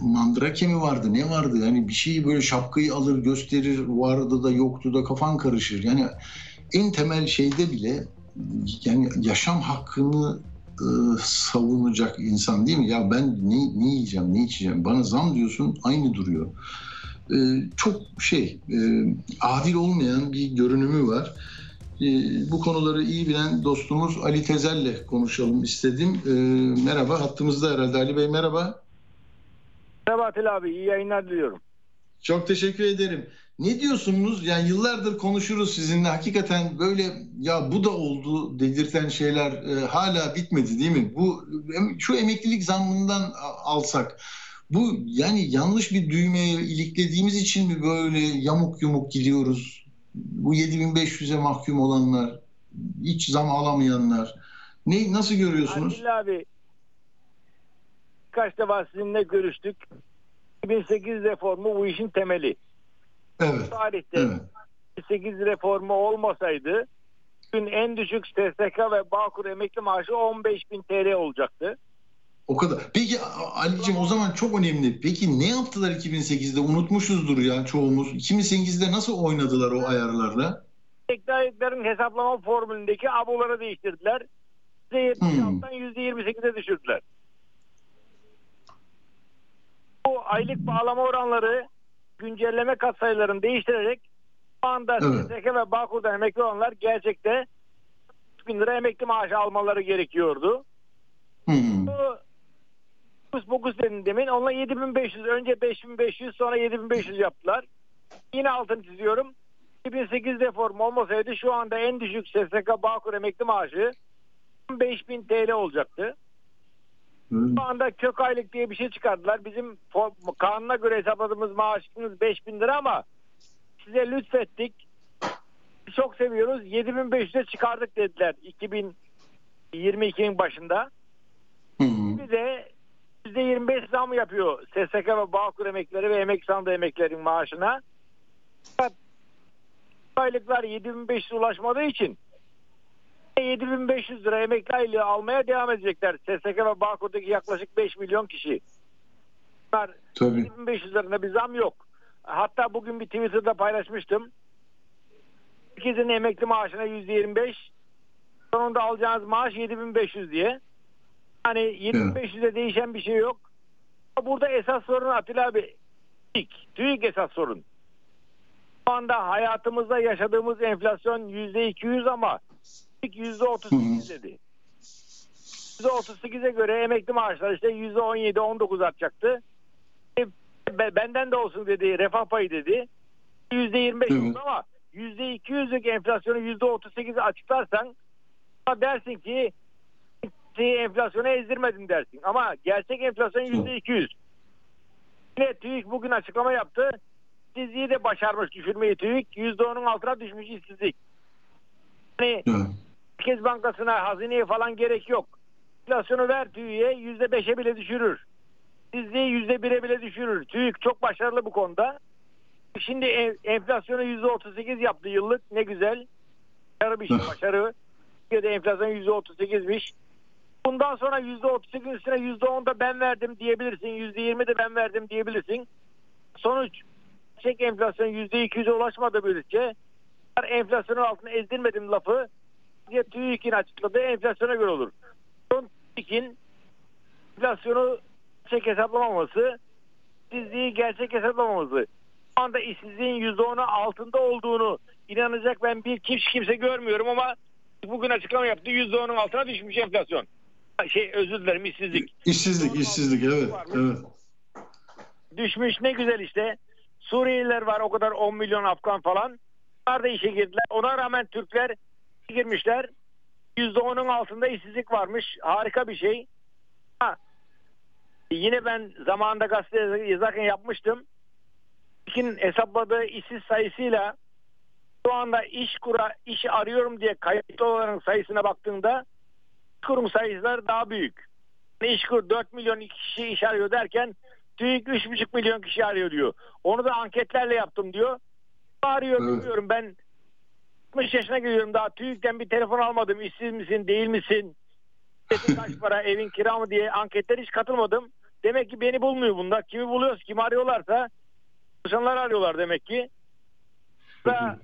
mandrake mi vardı ne vardı yani bir şeyi böyle şapkayı alır gösterir vardı da yoktu da kafan karışır. Yani en temel şeyde bile yani yaşam hakkını e, savunacak insan değil mi? Ya ben ne, ne yiyeceğim, ne içeceğim? Bana zam diyorsun aynı duruyor. E, çok şey, e, adil olmayan bir görünümü var. E, bu konuları iyi bilen dostumuz Ali Tezel'le konuşalım istedim. E, merhaba, hattımızda herhalde Ali Bey merhaba. Merhaba Atil abi, iyi yayınlar diliyorum. Çok teşekkür ederim. Ne diyorsunuz? Yani yıllardır konuşuruz sizinle. Hakikaten böyle ya bu da oldu dedirten şeyler e, hala bitmedi değil mi? Bu şu emeklilik zammından alsak bu yani yanlış bir düğmeye iliklediğimiz için mi böyle yamuk yumuk gidiyoruz? Bu 7500'e mahkum olanlar, hiç zam alamayanlar. Ne nasıl görüyorsunuz? Adil abi kaç defa sizinle görüştük. 2008 reformu bu işin temeli. Evet. Tarihte evet. 2008 reformu olmasaydı bugün en düşük SSK ve Bağkur emekli maaşı 15 bin TL olacaktı. O kadar. Peki Ali'cim o zaman çok önemli. Peki ne yaptılar 2008'de? Unutmuşuzdur ya çoğumuz. 2008'de nasıl oynadılar o ayarlarla? Eklerlerin hesaplama formülündeki aboları değiştirdiler. %76'dan %28'e düşürdüler. Bu aylık bağlama oranları güncelleme katsayılarını değiştirerek şu anda Evet. SSK ve Bağkur'dan emekli olanlar gerçekte 3 bin lira emekli maaşı almaları gerekiyordu. Hmm. Bu Fokus fokus dedim demin. Onlar 7500 önce 5500 sonra 7500 yaptılar. Yine altını çiziyorum. 2008 reform olmasaydı şu anda en düşük SSK Bağkur emekli maaşı 5000 TL olacaktı. Şu anda kök aylık diye bir şey çıkardılar. Bizim kanuna göre hesapladığımız maaşımız 5000 lira ama size lütfettik. Çok seviyoruz. 7500'e çıkardık dediler 2022'nin başında. Hmm. Bir de %25 zam yapıyor SSK ve Bağkur emekleri ve emek sandığı emeklerin maaşına. Fakat aylıklar 7500 ulaşmadığı için 7500 lira emekli aylığı almaya devam edecekler. SSK ve Bağkur'daki yaklaşık 5 milyon kişi. Bunlar Tabii. 7500 lirına bir zam yok. Hatta bugün bir Twitter'da paylaşmıştım. Herkesin emekli maaşına %25 sonunda alacağınız maaş 7500 diye. Hani 7500'e değişen bir şey yok. Burada esas sorun Atilla abi TÜİK. TÜİK esas sorun. Şu anda hayatımızda yaşadığımız enflasyon %200 ama TÜİK %38 dedi. %38'e göre emekli maaşlar işte %17-19 artacaktı. E, be- Benden de olsun dedi, refah payı dedi. %25 Evet. oldu ama %200'lük enflasyonu %38'e açıklarsan dersin ki şeyi enflasyona ezdirmedin dersin. Ama gerçek enflasyon yüzde 200. Yine TÜİK bugün açıklama yaptı. İşsizliği de başarmış düşürmeyi TÜİK. Yüzde onun altına düşmüş işsizlik. Yani Evet. Merkez Bankası'na hazineye falan gerek yok. Enflasyonu ver TÜİK'e yüzde beşe bile düşürür. İşsizliği yüzde bire bile düşürür. TÜİK çok başarılı bu konuda. Şimdi en- enflasyonu yüzde otuz sekiz yaptı yıllık. Ne güzel. Başarı bir şey başarı. Türkiye'de enflasyon yüzde otuz sekizmiş. Bundan sonra yüzde otuz sekiz üstüne yüzde on da ben verdim diyebilirsin. Yüzde yirmi de ben verdim diyebilirsin. Sonuç çek enflasyon yüzde iki yüze ulaşmadı böylece. Enflasyonun altına ezdirmedim lafı. Diye TÜİK'in açıkladığı enflasyona göre olur. TÜİK'in enflasyonu gerçek hesaplamaması, işsizliği gerçek hesaplamaması. Şu anda işsizliğin yüzde onu altında olduğunu inanacak ben bir kimse kimse görmüyorum ama bugün açıklama yaptı. Yüzde onun altına düşmüş enflasyon. Şey özür dilerim işsizlik. İşsizlik, işsizlik evet. Evet. Düşmüş ne güzel işte. Suriyeliler var o kadar 10 milyon Afgan falan. Onlar da işe girdiler. Ona rağmen Türkler girmişler. %10'un altında işsizlik varmış. Harika bir şey. Ha, yine ben zamanında gazete yazarken yapmıştım. TÜİK'in hesapladığı işsiz sayısıyla şu anda iş kura iş arıyorum diye kayıtlı olanların sayısına baktığında kurum sayıları daha büyük. Yani İşkur 4 milyon kişi iş arıyor derken TÜİK 3,5 milyon kişi arıyor diyor. Onu da anketlerle yaptım diyor. Arıyor Evet. bilmiyorum ben 60 yaşına geliyorum daha TÜİK'ten bir telefon almadım. İşsiz misin değil misin? Sesin kaç para evin kira mı diye anketlere hiç katılmadım. Demek ki beni bulmuyor bunlar. Kimi buluyoruz, kimi arıyorlarsa çalışanları arıyorlar demek ki. Da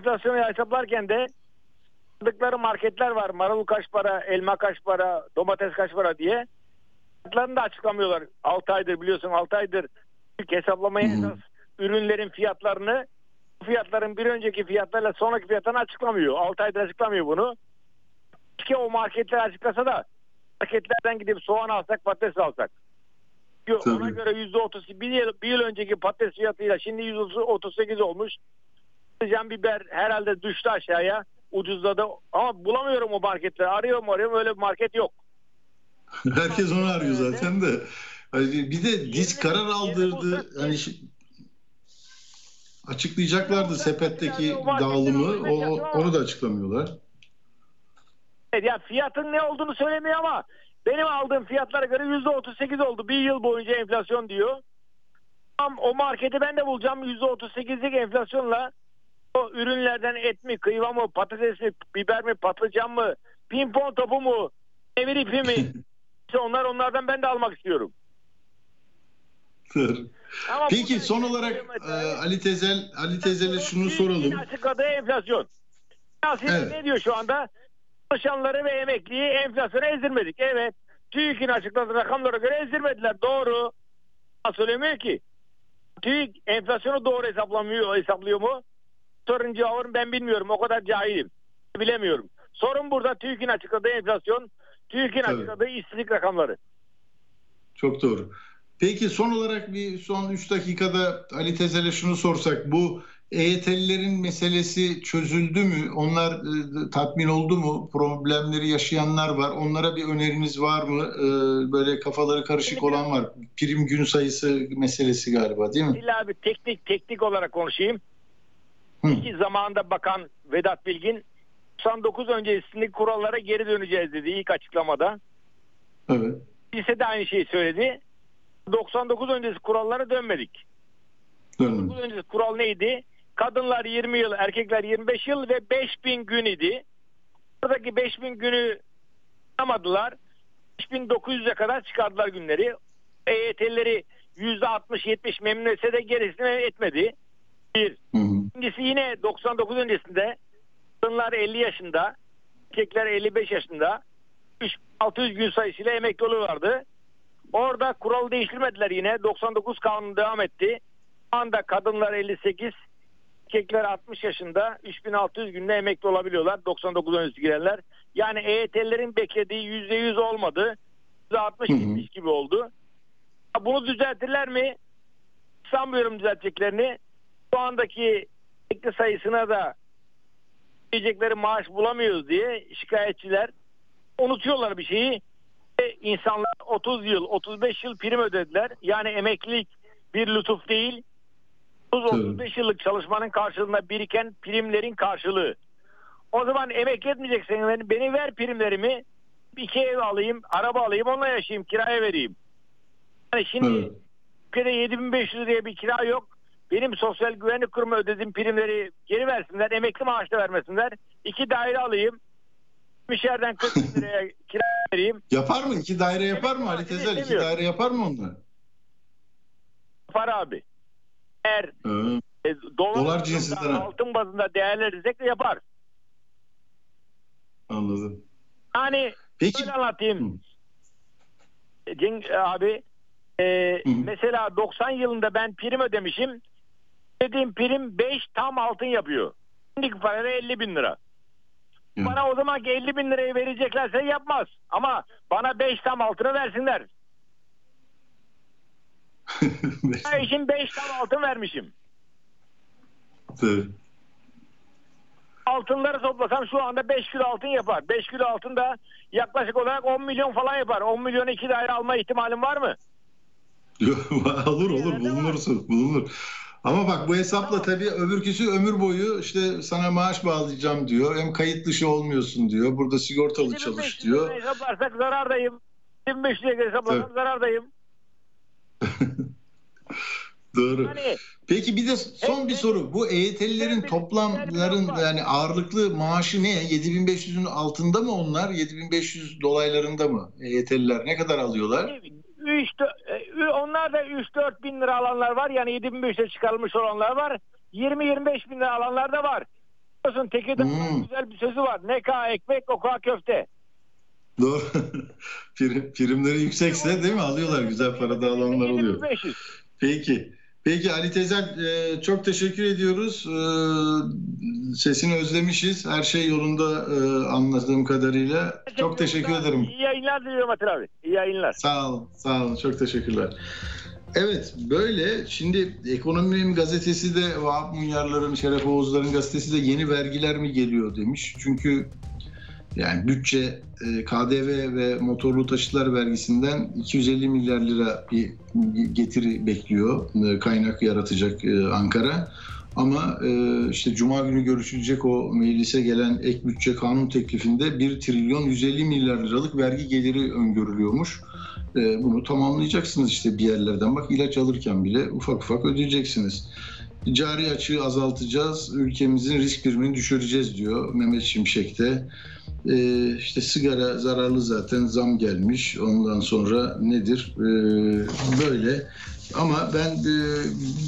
enflasyonu hesaplarken de aldıkları marketler var. Marul kaç para, elma kaç para, domates kaç para diye. Fiyatlarını da açıklamıyorlar. 6 aydır biliyorsun 6 aydır ilk hesaplamaya esas ürünlerin fiyatlarını fiyatların bir önceki fiyatlarla sonraki fiyatlarını açıklamıyor. 6 aydır açıklamıyor bunu. Keşke o marketler açıklasa da marketlerden gidip soğan alsak patates alsak. Yo, Tabii. Ona göre %30 bir yıl, bir yıl önceki patates fiyatıyla şimdi %38 olmuş. Patlıcan biber herhalde düştü aşağıya ucuzladı ama bulamıyorum o marketleri. Arıyorum arıyorum öyle bir market yok. Herkes onu arıyor zaten de. Hani Bir de diz karar aldırdı. Hani şi- açıklayacaklardı sepetteki dağılımı. O, onu da açıklamıyorlar. Evet, ya fiyatın ne olduğunu söylemiyor ama benim aldığım fiyatlara göre %38 oldu. Bir yıl boyunca enflasyon diyor. Tam o marketi ben de bulacağım %38'lik enflasyonla o ürünlerden et mi, kıyma mı, patates mi, biber mi, patlıcan mı, pimpon topu mu, devir ipi mi? İşte onlar onlardan ben de almak istiyorum. Ama Peki son olarak e, Ali Tezel Ali Tezel'e şunu soralım. açıkladığı enflasyon. Aslında Evet. ne diyor şu anda? Çalışanları ve emekliyi enflasyona ezdirmedik. Evet. TÜİK'in açıkladığı rakamlara göre ezdirmediler. Doğru. Söylemiyor ki. TÜİK enflasyonu doğru hesaplamıyor, hesaplıyor mu? Sorun cevabını ben bilmiyorum. O kadar cahilim. Bilemiyorum. Sorun burada TÜİK'in açıkladığı enflasyon, TÜİK'in açıkladığı işsizlik rakamları. Çok doğru. Peki son olarak bir son 3 dakikada Ali Tezel'e şunu sorsak. Bu EYT'lilerin meselesi çözüldü mü? Onlar e, tatmin oldu mu? Problemleri yaşayanlar var. Onlara bir öneriniz var mı? E, böyle kafaları karışık olan var. Prim gün sayısı meselesi galiba değil mi? İlla bir teknik teknik olarak konuşayım. Hı. İki zamanında bakan Vedat Bilgin 99 öncesindeki kurallara geri döneceğiz dedi ilk açıklamada. Evet. Lise de aynı şeyi söyledi. 99 öncesi kurallara dönmedik. Dönün. 99 öncesi kural neydi? Kadınlar 20 yıl, erkekler 25 yıl ve 5000 gün idi. Buradaki 5000 günü yapamadılar. 5900'e kadar çıkardılar günleri. EYT'lileri %60-70 memnun etse de gerisini etmedi. Bir. Hı hı. İkincisi yine 99 öncesinde kadınlar 50 yaşında, erkekler 55 yaşında 3600 gün sayısıyla emekli oluyorlardı. Orada kural değiştirmediler yine. 99 kanunu devam etti. Şu anda kadınlar 58, erkekler 60 yaşında 3600 günde emekli olabiliyorlar. 99 öncesi girenler. Yani EYT'lerin beklediği %100 olmadı. %60-70 gibi oldu. Bunu düzeltirler mi? Sanmıyorum düzelteceklerini. Şu andaki emekli sayısına da diyecekleri maaş bulamıyoruz diye şikayetçiler unutuyorlar bir şeyi. İnsanlar 30 yıl, 35 yıl prim ödediler. Yani emeklilik bir lütuf değil. 30-35 yıllık çalışmanın karşılığında biriken primlerin karşılığı. O zaman emekli etmeyeceksin. Beni, beni ver primlerimi. İki ev alayım, araba alayım, onunla yaşayayım, kiraya vereyim. Yani şimdi Evet. ülkede 7500 liraya bir kira yok. Benim sosyal güvenlik kurumu ödediğim primleri geri versinler. Emekli maaşı da vermesinler. İki daire alayım. Bir yerden 40 bin liraya kira vereyim. Yapar mı? İki daire yapar mı Ali Tezel? İki daire yapar mı onlar? Para abi. Eğer Hı. e, dolar, Dolar cinsinden altın bazında değerlendirirsek de yapar. Anladım. Yani Peki şöyle anlatayım. Cenk abi e, Hı hı. mesela 90 yılında ben prim ödemişim. Dediğim prim 5 tam altın yapıyor. Şimdiki parayla 50 bin lira. Bana o zamanki 50 bin lirayı vereceklerse yapmaz. Ama bana 5 tam altını versinler. Ben için 5 tam altın vermişim. Tabii. Altınları toplasam şu anda 5 kilo altın yapar. 5 kilo altın da yaklaşık olarak 10 milyon falan yapar. 10 milyonu iki daire alma ihtimalim var mı? olur olur bulunursun bulunur. Ama bak bu hesapla tabii öbürküsü ömür boyu işte sana maaş bağlayacağım diyor. Hem kayıt dışı olmuyorsun diyor. Burada sigortalı çalış 7500 diyor. hesaplarsak zarardayım. 2500 lira hesaplasam Tabii. zarardayım. Doğru. Hani Peki bir de son bir soru. Bu EYT'lilerin toplamların yani ağırlıklı maaşı ne? 7500'ün altında mı onlar? 7500 dolaylarında mı EYT'liler? Ne kadar alıyorlar? 3 onlar da 3-4 bin lira alanlar var. Yani 7500'e çıkarılmış olanlar var. 20-25 bin lira alanlar da var. Biliyorsun Tekirdağ'ın Hmm. güzel bir sözü var. Ne ka ekmek o ka köfte. Doğru. Prim, primleri yüksekse değil mi? Alıyorlar güzel parada alanlar oluyor. 7500. Peki. Peki Ali Tezel e, çok teşekkür ediyoruz. E, sesini özlemişiz. Her şey yolunda e, anladığım kadarıyla. Çok teşekkür ederim. İyi yayınlar diliyorum Atilla abi. İyi yayınlar. Sağ olun. Sağ olun. Çok teşekkürler. Evet böyle şimdi Ekonominin gazetesi de Vahap Munyarların, Şeref Oğuzların gazetesi de yeni vergiler mi geliyor demiş. Çünkü yani bütçe e, KDV ve motorlu taşıtlar vergisinden 250 milyar lira bir getiri bekliyor. E, Kaynak yaratacak e, Ankara. Ama işte Cuma günü görüşülecek o meclise gelen ek bütçe kanun teklifinde 1 trilyon 150 milyar liralık vergi geliri öngörülüyormuş. Bunu tamamlayacaksınız işte bir yerlerden. Bak ilaç alırken bile ufak ufak ödeyeceksiniz. Cari açığı azaltacağız, ülkemizin risk primini düşüreceğiz diyor Mehmet Şimşek de. Ee, işte sigara zararlı zaten zam gelmiş. Ondan sonra nedir? Ee, böyle. Ama ben e,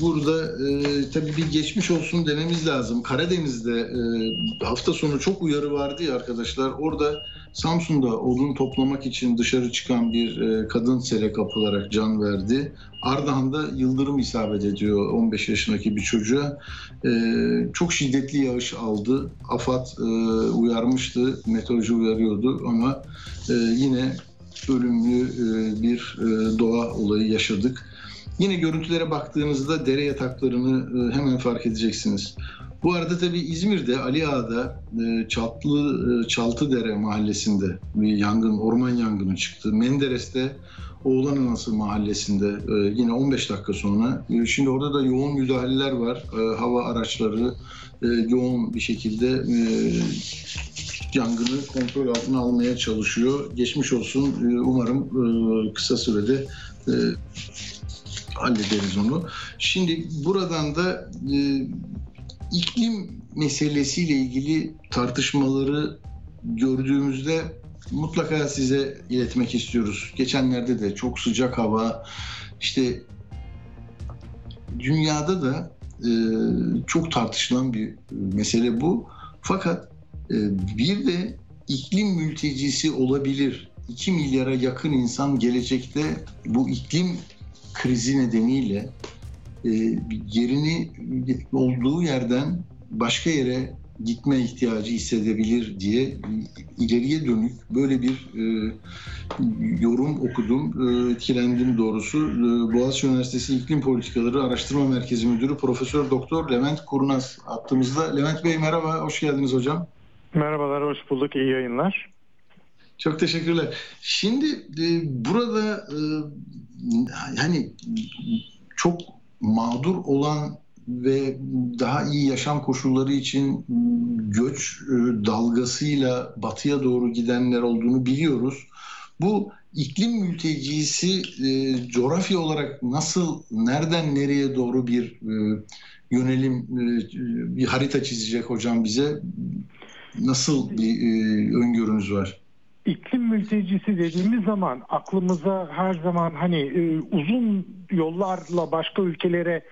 burada e, tabii bir geçmiş olsun dememiz lazım. Karadeniz'de e, hafta sonu çok uyarı vardı ya arkadaşlar. Orada Samsun'da odun toplamak için dışarı çıkan bir e, kadın sele kapılarak can verdi. Ardahan'da yıldırım isabet ediyor 15 yaşındaki bir çocuğa. E, çok şiddetli yağış aldı. AFAD e, uyarmıştı, meteoroloji uyarıyordu ama yine ölümlü bir doğa olayı yaşadık. Yine görüntülere baktığınızda dere yataklarını hemen fark edeceksiniz. Bu arada tabii İzmir'de Ali Ağa'da e, Çatlı e, Çaltıdere mahallesinde bir yangın, orman yangını çıktı. Menderes'te Oğlan Anası mahallesinde e, yine 15 dakika sonra. Şimdi orada da yoğun müdahaleler var. Hava araçları yoğun bir şekilde yangını kontrol altına almaya çalışıyor. Geçmiş olsun. Umarım kısa sürede hallederiz onu. Şimdi buradan da iklim meselesiyle ilgili tartışmaları gördüğümüzde mutlaka size iletmek istiyoruz. Geçenlerde de çok sıcak hava, işte dünyada da e, çok tartışılan bir mesele bu. Fakat e, bir de iklim mültecisi olabilir. 2 milyara yakın insan gelecekte bu iklim krizi nedeniyle e, yerini olduğu yerden başka yere gitme ihtiyacı hissedebilir diye ileriye dönük böyle bir e, yorum okudum. E, etkilendim doğrusu. E, Boğaziçi Üniversitesi İklim Politikaları Araştırma Merkezi Müdürü Profesör Doktor Levent Kurnaz attığımızda. Levent Bey merhaba, hoş geldiniz hocam. Merhabalar, hoş bulduk. İyi yayınlar. Çok teşekkürler. Şimdi e, burada e, hani çok mağdur olan ve daha iyi yaşam koşulları için göç e, dalgasıyla batıya doğru gidenler olduğunu biliyoruz. Bu iklim mültecisi e, coğrafya olarak nasıl, nereden nereye doğru bir e, yönelim, e, bir harita çizecek hocam bize? Nasıl bir e, öngörünüz var? İklim mültecisi dediğimiz zaman aklımıza her zaman hani e, uzun yollarla başka ülkelere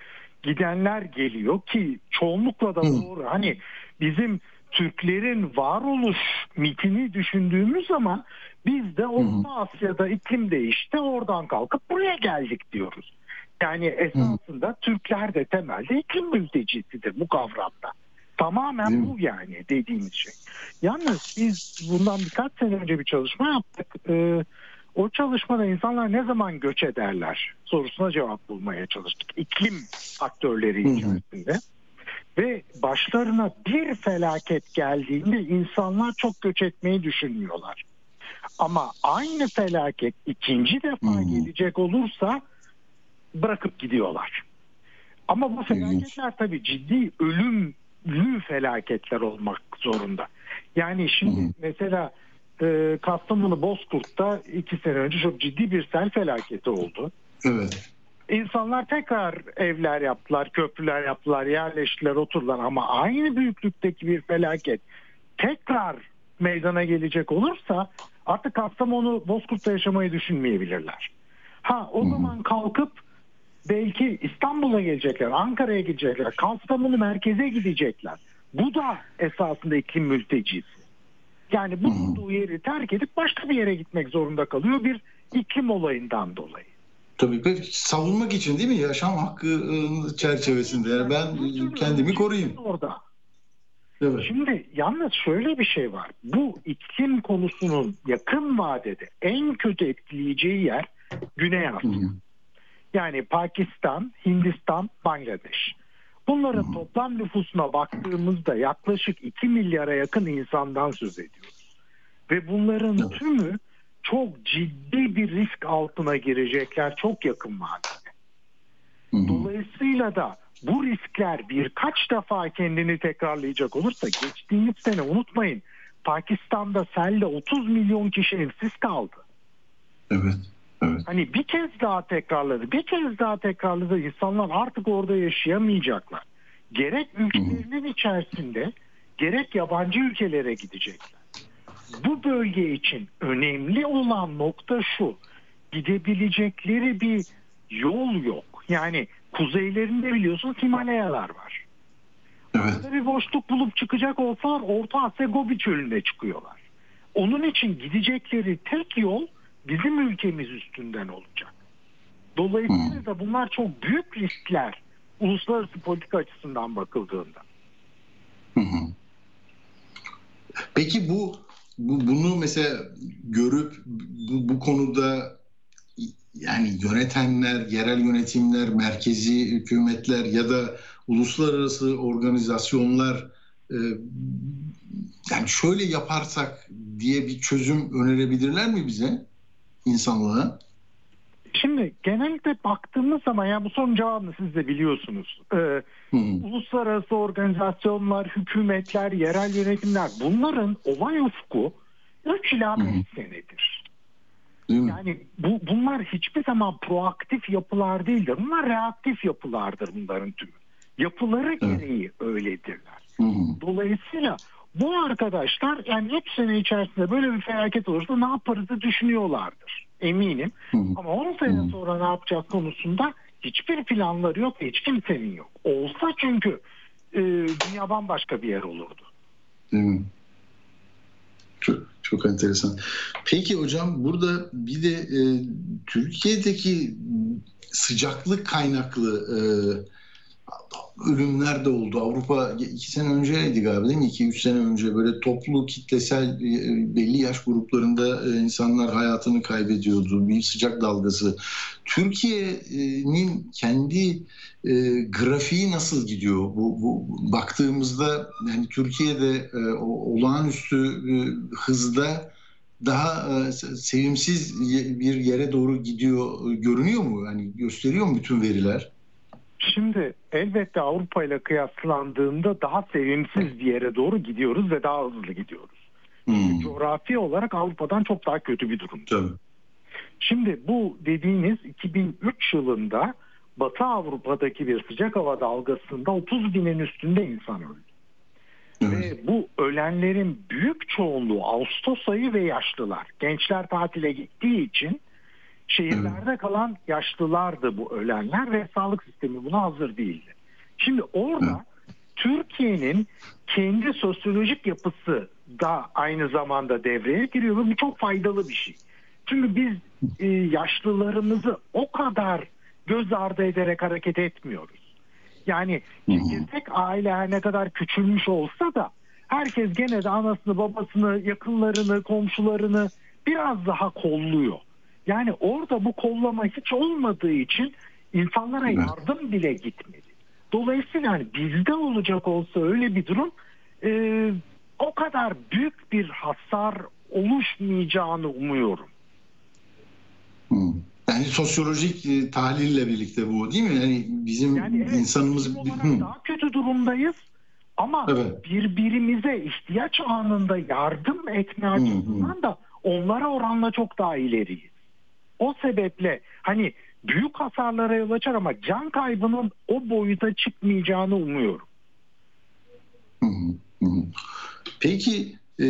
gidenler geliyor ki çoğunlukla da Hı. doğru. Hani bizim Türklerin varoluş mitini düşündüğümüz zaman biz de Orta Asya'da iklim değişti oradan kalkıp buraya geldik diyoruz. Yani esasında Türkler de temelde iklim mültecisidir bu kavramda. Tamamen bu yani dediğimiz şey. Yalnız biz bundan birkaç sene önce bir çalışma yaptık. Ee, o çalışmada insanlar ne zaman göç ederler sorusuna cevap bulmaya çalıştık. İklim aktörleri Hı hı. içerisinde. Ve başlarına bir felaket geldiğinde insanlar çok göç etmeyi düşünmüyorlar. Ama aynı felaket ikinci defa Hı gelecek olursa bırakıp gidiyorlar. Ama bu felaketler tabii ciddi ölümlü felaketler olmak zorunda. Yani şimdi Hı hı. mesela e, Kastamonu Bozkurt'ta iki sene önce çok ciddi bir sel felaketi oldu. Evet. İnsanlar tekrar evler yaptılar, köprüler yaptılar, yerleştiler, oturdular ama aynı büyüklükteki bir felaket tekrar meydana gelecek olursa artık Kastamonu Bozkurt'ta yaşamayı düşünmeyebilirler. Ha o zaman kalkıp belki İstanbul'a gelecekler, Ankara'ya gidecekler, Kastamonu merkeze gidecekler. Bu da esasında iklim mültecisi. Yani bulunduğu yeri terk edip başka bir yere gitmek zorunda kalıyor bir iklim olayından dolayı. Tabii peki savunmak için değil mi? Yaşam hakkı e, çerçevesinde. Yani ben kendimi koruyayım. Orada. Evet. Şimdi yalnız şöyle bir şey var. Bu iklim konusunun yakın vadede en kötü etkileyeceği yer Güney hı. Yani Pakistan, Hindistan, Bangladeş. Bunların toplam nüfusuna baktığımızda yaklaşık 2 milyara yakın insandan söz ediyoruz. Ve bunların tümü çok ciddi bir risk altına girecekler çok yakın vadede. Dolayısıyla da bu riskler birkaç defa kendini tekrarlayacak olursa geçtiğimiz sene unutmayın Pakistan'da selle 30 milyon kişi evsiz kaldı. Evet. Evet. Hani bir kez daha tekrarladı, bir kez daha tekrarladı. İnsanlar artık orada yaşayamayacaklar. Gerek ülkelerinin içerisinde, gerek yabancı ülkelere gidecekler. Bu bölge için önemli olan nokta şu. Gidebilecekleri bir yol yok. Yani kuzeylerinde biliyorsunuz Himalayalar var. Evet. Orada bir boşluk bulup çıkacak olsalar Orta Asya Gobi çölüne çıkıyorlar. Onun için gidecekleri tek yol bizim ülkemiz üstünden olacak. Dolayısıyla da bunlar çok büyük riskler uluslararası politika açısından bakıldığında. Hı hı. Peki bu, bu bunu mesela görüp bu, bu konuda yani yönetenler, yerel yönetimler, merkezi hükümetler ya da uluslararası organizasyonlar e, yani şöyle yaparsak diye bir çözüm önerebilirler mi bize insanlığa? Şimdi genellikle baktığımız zaman ya bu sorunun cevabını siz de biliyorsunuz. Ee, hı. uluslararası organizasyonlar, hükümetler, yerel yönetimler bunların olay ufku 3 ila 5 Hı hı. senedir. Değil mi? Yani bu bunlar hiçbir zaman proaktif yapılar değildir. Bunlar reaktif yapılardır bunların tümü. Yapıları gereği öyledirler. Hı hı. Dolayısıyla bu arkadaşlar yani 3 sene içerisinde böyle bir felaket olursa ne yaparızı düşünüyorlardır. Eminim. Hı hı. Ama 10 sene Hı. sonra ne yapacak konusunda hiçbir planları yok hiç kimsenin yok. Olsa çünkü e, dünya bambaşka bir yer olurdu. Değil mi? Çok, çok enteresan. Peki hocam burada bir de e, Türkiye'deki sıcaklık kaynaklı e, ölümler de oldu. Avrupa iki sene önceydi galiba değil mi? İki, üç sene önce böyle toplu kitlesel e, belli yaş gruplarında e, insanlar hayatını kaybediyordu. Bir sıcak dalgası. Türkiye'nin kendi e, grafiği nasıl gidiyor? Bu, bu baktığımızda yani Türkiye'de olağanüstü hızda daha sevimsiz bir yere doğru gidiyor görünüyor mu? Yani gösteriyor mu bütün veriler? Şimdi elbette Avrupa ile kıyaslandığında daha sevimsiz bir yere doğru gidiyoruz ve daha hızlı gidiyoruz. Hmm, Coğrafi olarak Avrupa'dan çok daha kötü bir durum. tabii. Şimdi bu dediğiniz 2003 yılında Batı Avrupa'daki bir sıcak hava dalgasında 30 binin üstünde insan öldü. Evet. Ve bu ölenlerin büyük çoğunluğu Ağustos ayı ve yaşlılar. Gençler tatile gittiği için şehirlerde kalan yaşlılardı bu ölenler ve sağlık sistemi buna hazır değildi. Şimdi orada Türkiye'nin kendi sosyolojik yapısı da aynı zamanda devreye giriyor ve bu çok faydalı bir şey. Çünkü biz e, yaşlılarımızı o kadar göz ardı ederek hareket etmiyoruz. Yani çekirdek aile her ne kadar küçülmüş olsa da herkes gene de anasını, babasını, yakınlarını, komşularını biraz daha kolluyor. Yani orada bu kollama hiç olmadığı için insanlara yardım bile gitmedi. Dolayısıyla hani bizde olacak olsa öyle bir durum e, o kadar büyük bir hasar oluşmayacağını umuyorum. Hmm. Yani sosyolojik e, tahlille birlikte bu değil mi? Yani bizim Yani evet, insanımız bizim daha kötü durumdayız ama Evet. birbirimize ihtiyaç anında yardım etme açısından da onlara oranla çok daha ileriyiz. O sebeple hani büyük hasarlara yol açar ama can kaybının o boyuta çıkmayacağını umuyorum. Peki e,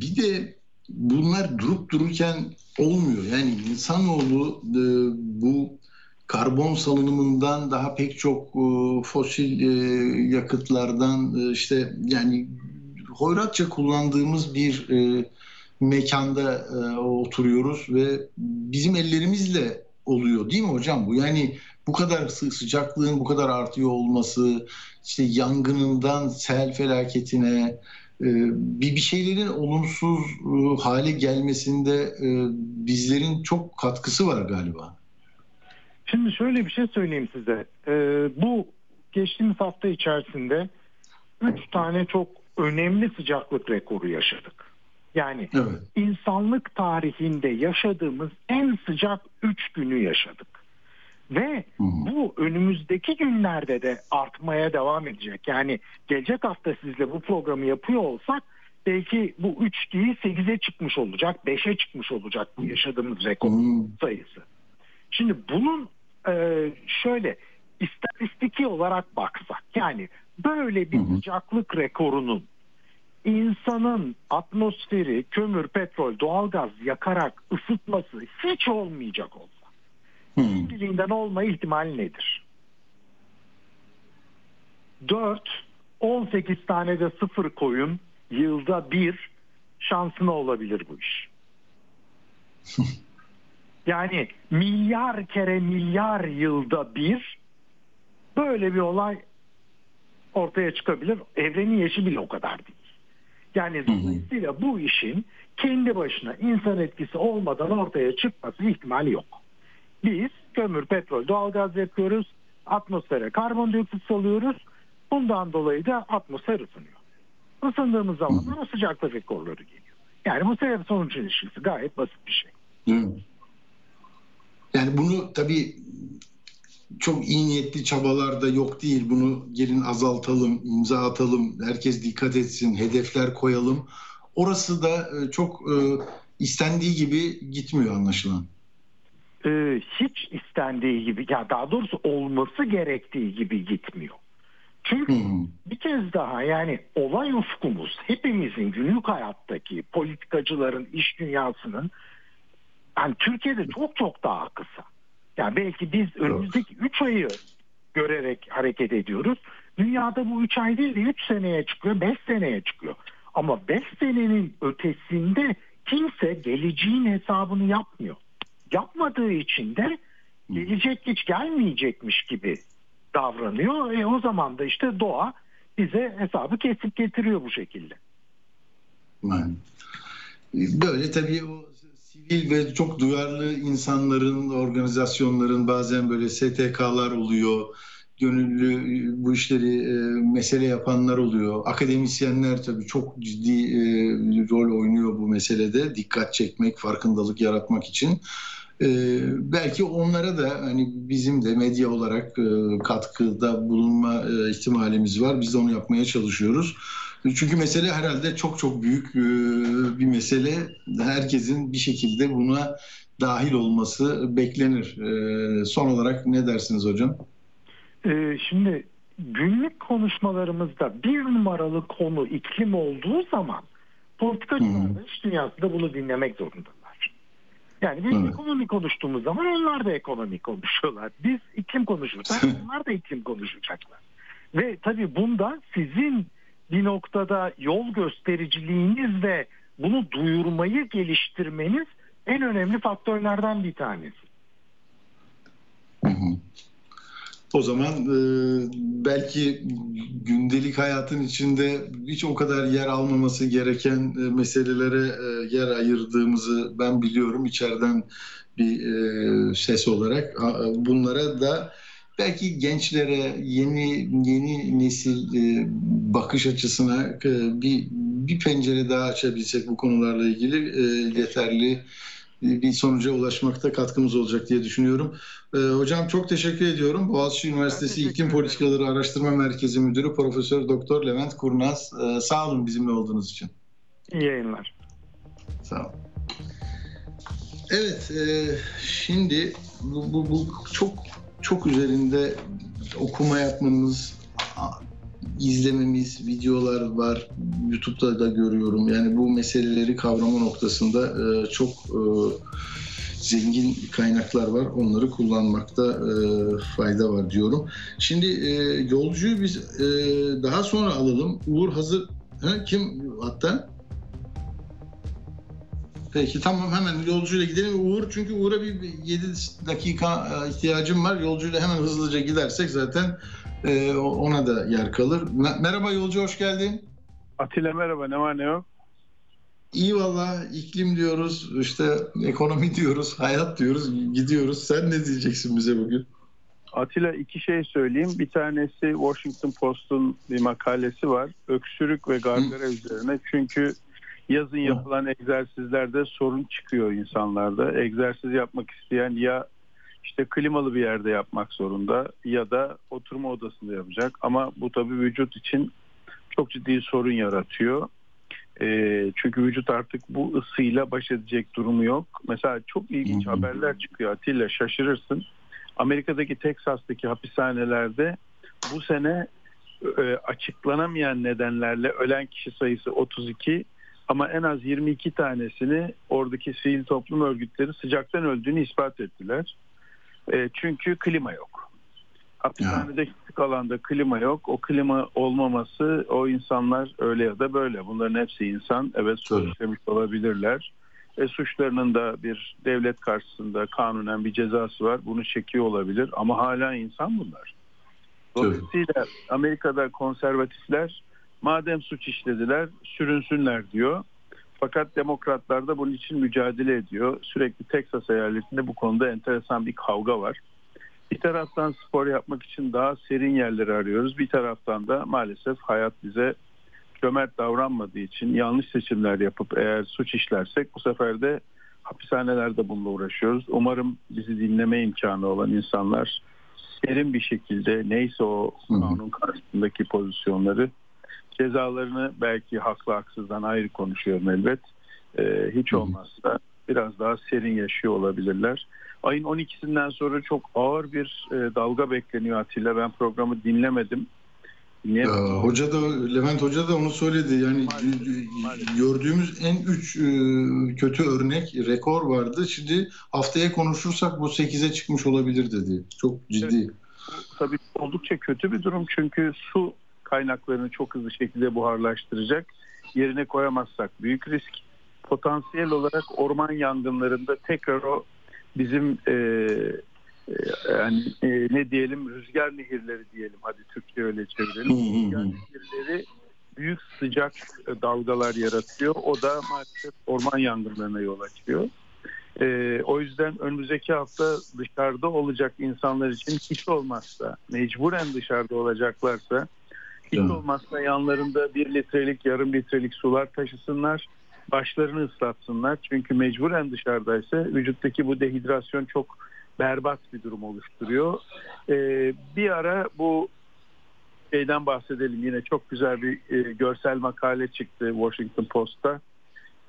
bir de bunlar durup dururken olmuyor. Yani insanoğlu e, bu karbon salınımından daha pek çok e, fosil yakıtlardan işte yani hoyratça kullandığımız bir mekanda e, oturuyoruz ve bizim ellerimizle oluyor değil mi hocam bu? Yani bu kadar sıcaklığın bu kadar artıyor olması, işte yangınından sel felaketine, e, bir bir şeylerin olumsuz e, hale gelmesinde e, bizlerin çok katkısı var galiba. Şimdi şöyle bir şey söyleyeyim size. Bu geçtiğimiz hafta içerisinde üç tane çok önemli sıcaklık rekoru yaşadık. Yani evet. insanlık tarihinde yaşadığımız en sıcak üç günü yaşadık. Ve bu önümüzdeki günlerde de artmaya devam edecek. Yani gelecek hafta sizle bu programı yapıyor olsak belki bu 3 değil 8'e çıkmış olacak, 5'e çıkmış olacak bu yaşadığımız rekor sayısı. Şimdi bunun e, şöyle istatistiki olarak baksak yani böyle bir sıcaklık rekorunun insanın atmosferi, kömür, petrol, doğalgaz yakarak ısıtması hiç olmayacak olsa kendiliğinden olma ihtimali nedir? 4, 18 tane de sıfır koyun yılda bir şansına olabilir bu iş. yani milyar kere milyar yılda bir böyle bir olay ortaya çıkabilir. Evrenin yaşı bile o kadar değil. Yani dolayısıyla bu işin kendi başına insan etkisi olmadan ortaya çıkması ihtimali yok. Biz kömür, petrol, doğalgaz yapıyoruz. Atmosfere karbondioksit salıyoruz. Bundan dolayı da atmosfer ısınıyor. Isındığımız zaman da sıcaklık rekorları geliyor. Yani bu sebep sonuç ilişkisi gayet basit bir şey. Yani bunu tabii çok iyi niyetli çabalar da yok değil. Bunu gelin azaltalım, imza atalım, herkes dikkat etsin, hedefler koyalım. Orası da e, çok e, istendiği gibi gitmiyor anlaşılan. Ee, hiç istendiği gibi, ya daha doğrusu olması gerektiği gibi gitmiyor. Çünkü hmm. bir kez daha yani olay ufkumuz hepimizin günlük hayattaki politikacıların, iş dünyasının yani Türkiye'de çok çok daha kısa. Yani belki biz önümüzdeki 3 ayı görerek hareket ediyoruz. Dünyada bu 3 ay değil de 3 seneye çıkıyor, 5 seneye çıkıyor. Ama 5 senenin ötesinde kimse geleceğin hesabını yapmıyor. Yapmadığı için de gelecek hiç gelmeyecekmiş gibi davranıyor. E o zaman da işte doğa bize hesabı kesip getiriyor bu şekilde. Böyle tabii o sivil ve çok duyarlı insanların, organizasyonların bazen böyle STK'lar oluyor. Gönüllü bu işleri e, mesele yapanlar oluyor. Akademisyenler tabii çok ciddi e, rol oynuyor bu meselede. Dikkat çekmek, farkındalık yaratmak için. E, belki onlara da hani bizim de medya olarak e, katkıda bulunma e, ihtimalimiz var. Biz de onu yapmaya çalışıyoruz. Çünkü mesele herhalde çok çok büyük e, bir mesele. Herkesin bir şekilde buna dahil olması beklenir. E, son olarak ne dersiniz hocam? E, şimdi günlük konuşmalarımızda bir numaralı konu iklim olduğu zaman politikacılar iş dünyasında bunu dinlemek zorundalar. Yani biz evet. ekonomi konuştuğumuz zaman onlar da ekonomi konuşuyorlar. Biz iklim konuşursak onlar da iklim konuşacaklar. Ve tabii bunda sizin bir noktada yol göstericiliğiniz ve bunu duyurmayı geliştirmeniz en önemli faktörlerden bir tanesi. O zaman e, belki gündelik hayatın içinde hiç o kadar yer almaması gereken e, meselelere e, yer ayırdığımızı ben biliyorum içeriden bir e, ses olarak. Bunlara da belki gençlere yeni yeni nesil e, bakış açısına e, bir bir pencere daha açabilsek bu konularla ilgili e, yeterli bir sonuca ulaşmakta katkımız olacak diye düşünüyorum. hocam çok teşekkür ediyorum. Boğaziçi Üniversitesi İklim Politikaları Araştırma Merkezi Müdürü Profesör Doktor Levent Kurnaz. sağ olun bizimle olduğunuz için. İyi yayınlar. Sağ olun. Evet, e, şimdi bu, bu, bu çok çok üzerinde okuma yapmamız izlememiz, videolar var. YouTube'da da görüyorum. Yani bu meseleleri kavrama noktasında e, çok e, zengin kaynaklar var. Onları kullanmakta e, fayda var diyorum. Şimdi yolcuyu biz daha sonra alalım. Uğur hazır. Ha, kim hatta? Peki tamam hemen yolcuyla gidelim. Uğur çünkü Uğur'a bir 7 dakika e, ihtiyacım var. Yolcuyla hemen hızlıca gidersek zaten e, ona da yer kalır. Merhaba yolcu hoş geldin. Atilla merhaba ne var ne yok? İyi valla iklim diyoruz, işte ekonomi diyoruz, hayat diyoruz, gidiyoruz. Sen ne diyeceksin bize bugün? Atilla iki şey söyleyeyim. Bir tanesi Washington Post'un bir makalesi var. Öksürük ve gargara Hı. üzerine. Çünkü yazın yapılan egzersizlerde sorun çıkıyor insanlarda. Egzersiz yapmak isteyen ya işte klimalı bir yerde yapmak zorunda ya da oturma odasında yapacak. Ama bu tabii vücut için çok ciddi sorun yaratıyor. E, çünkü vücut artık bu ısıyla baş edecek durumu yok. Mesela çok ilginç haberler çıkıyor Atilla şaşırırsın. Amerika'daki Teksas'taki hapishanelerde bu sene e, açıklanamayan nedenlerle ölen kişi sayısı 32 ama en az 22 tanesini oradaki sivil toplum örgütleri sıcaktan öldüğünü ispat ettiler. E, çünkü klima yok. Hapishanede küçük alanda klima yok. O klima olmaması o insanlar öyle ya da böyle. Bunların hepsi insan. Evet suç işlemiş olabilirler. E, suçlarının da bir devlet karşısında kanunen bir cezası var. Bunu çekiyor olabilir ama hala insan bunlar. Dolayısıyla Amerika'da konservatifler madem suç işlediler sürünsünler diyor. Fakat demokratlar da bunun için mücadele ediyor. Sürekli Texas eyaletinde bu konuda enteresan bir kavga var. Bir taraftan spor yapmak için daha serin yerleri arıyoruz. Bir taraftan da maalesef hayat bize cömert davranmadığı için yanlış seçimler yapıp eğer suç işlersek bu sefer de hapishanelerde bununla uğraşıyoruz. Umarım bizi dinleme imkanı olan insanlar serin bir şekilde neyse o kanun karşısındaki pozisyonları cezalarını belki haklı haksızdan ayrı konuşuyorum elbet. Ee, hiç olmazsa biraz daha serin yaşıyor olabilirler. Ayın 12'sinden sonra çok ağır bir e, dalga bekleniyor Atilla. Ben programı dinlemedim. Ee, hoca da Levent Hoca da onu söyledi. Yani maalesef, maalesef. gördüğümüz en üç e, kötü örnek rekor vardı. Şimdi haftaya konuşursak bu 8'e çıkmış olabilir dedi. Çok ciddi. Evet, tabii oldukça kötü bir durum çünkü su kaynaklarını çok hızlı şekilde buharlaştıracak. Yerine koyamazsak büyük risk. Potansiyel olarak orman yangınlarında tekrar o bizim e, e, yani e, ne diyelim rüzgar nehirleri diyelim hadi Türkçe öyle çevirelim. rüzgar nehirleri büyük sıcak dalgalar yaratıyor. O da maalesef orman yangınlarına yol açıyor. E, o yüzden önümüzdeki hafta dışarıda olacak insanlar için hiç olmazsa mecburen dışarıda olacaklarsa hiç olmazsa yanlarında bir litrelik yarım litrelik sular taşısınlar başlarını ıslatsınlar. Çünkü mecburen dışarıdaysa vücuttaki bu dehidrasyon çok berbat bir durum oluşturuyor. Ee, bir ara bu şeyden bahsedelim. Yine çok güzel bir e, görsel makale çıktı Washington Post'ta.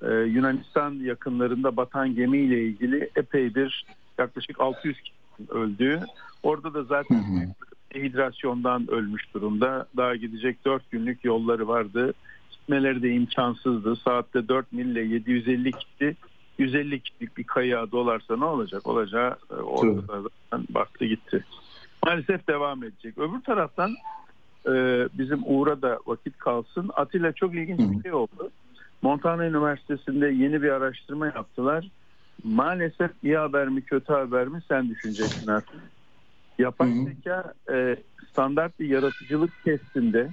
Ee, Yunanistan yakınlarında batan gemiyle ilgili epey bir yaklaşık 600 kişi öldü. Orada da zaten dehidrasyondan ölmüş durumda. Daha gidecek 4 günlük yolları vardı gitmeleri de imkansızdı. Saatte 4 mille 750 kişi 150 kişilik bir kayığa dolarsa ne olacak? Olacağı e, ortada zaten baktı gitti. Maalesef devam edecek. Öbür taraftan e, bizim Uğur'a da vakit kalsın. Atilla çok ilginç bir şey oldu. Montana Üniversitesi'nde yeni bir araştırma yaptılar. Maalesef iyi haber mi kötü haber mi sen düşüneceksin artık. Yapay zeka e, standart bir yaratıcılık testinde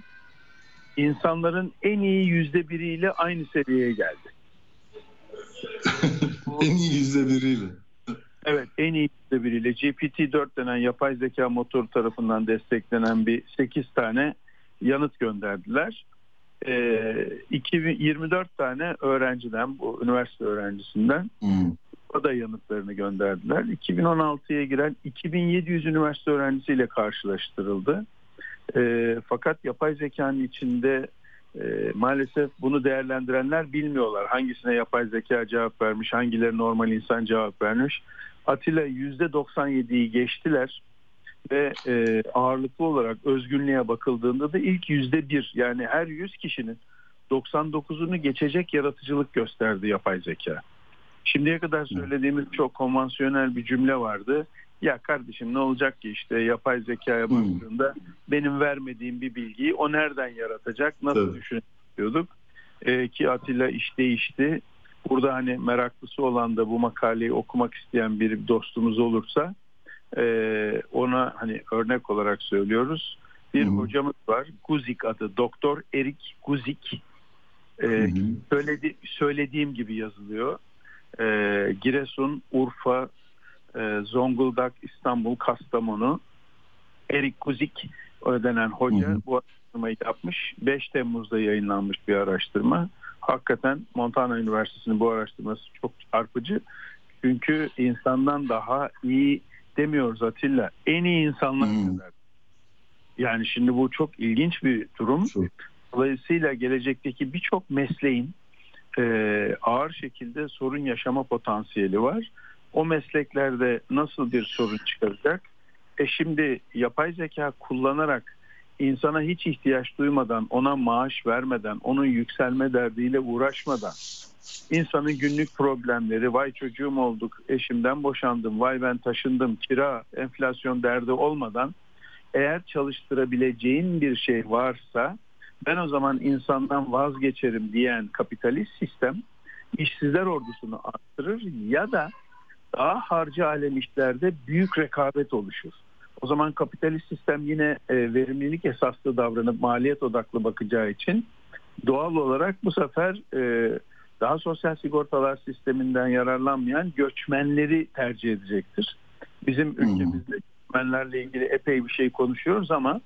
insanların en iyi yüzde biriyle aynı seviyeye geldi. en iyi yüzde biriyle. Evet en iyi yüzde biriyle GPT-4 denen yapay zeka motoru tarafından desteklenen bir 8 tane yanıt gönderdiler. Ee, 2024 tane öğrenciden bu üniversite öğrencisinden hmm. Da yanıtlarını gönderdiler. 2016'ya giren 2700 üniversite öğrencisiyle karşılaştırıldı. E, fakat yapay zekanın içinde e, maalesef bunu değerlendirenler bilmiyorlar. Hangisine yapay zeka cevap vermiş, hangileri normal insan cevap vermiş. Atilla %97'yi geçtiler. ve e, ağırlıklı olarak özgünlüğe bakıldığında da ilk yüzde bir yani her 100 kişinin 99'unu geçecek yaratıcılık gösterdi yapay zeka. Şimdiye kadar söylediğimiz çok konvansiyonel bir cümle vardı. Ya kardeşim ne olacak ki işte yapay zekaya Hmm. baktığında benim vermediğim bir bilgiyi o nereden yaratacak nasıl Tabii. düşünüyorduk Ee, ki Atilla iş değişti. Burada hani meraklısı olan da bu makaleyi okumak isteyen bir dostumuz olursa e, ona hani örnek olarak söylüyoruz. Bir hı. hocamız var Guzik adı Doktor Erik Guzik. Ee, söyledi, söylediğim gibi yazılıyor. Ee, Giresun, Urfa, e, Zonguldak, İstanbul, Kastamonu. Erik Kuzik denen hoca Hı hı. bu araştırmayı yapmış. 5 Temmuz'da yayınlanmış bir araştırma. Hakikaten Montana Üniversitesi'nin bu araştırması çok çarpıcı. Çünkü insandan daha iyi demiyoruz Atilla. En iyi insanlar Hı. kadar. Yani şimdi bu çok ilginç bir durum. Çok. Dolayısıyla gelecekteki birçok mesleğin e, ağır şekilde sorun yaşama potansiyeli var. O mesleklerde nasıl bir sorun çıkaracak? E şimdi yapay zeka kullanarak insana hiç ihtiyaç duymadan, ona maaş vermeden, onun yükselme derdiyle uğraşmadan, insanın günlük problemleri, vay çocuğum olduk, eşimden boşandım, vay ben taşındım, kira, enflasyon derdi olmadan eğer çalıştırabileceğin bir şey varsa ben o zaman insandan vazgeçerim diyen kapitalist sistem işsizler ordusunu arttırır ya da daha harcı alem işlerde büyük rekabet oluşur. O zaman kapitalist sistem yine e, verimlilik esaslı davranıp maliyet odaklı bakacağı için doğal olarak bu sefer e, daha sosyal sigortalar sisteminden yararlanmayan göçmenleri tercih edecektir. Bizim ülkemizde göçmenlerle ilgili epey bir şey konuşuyoruz ama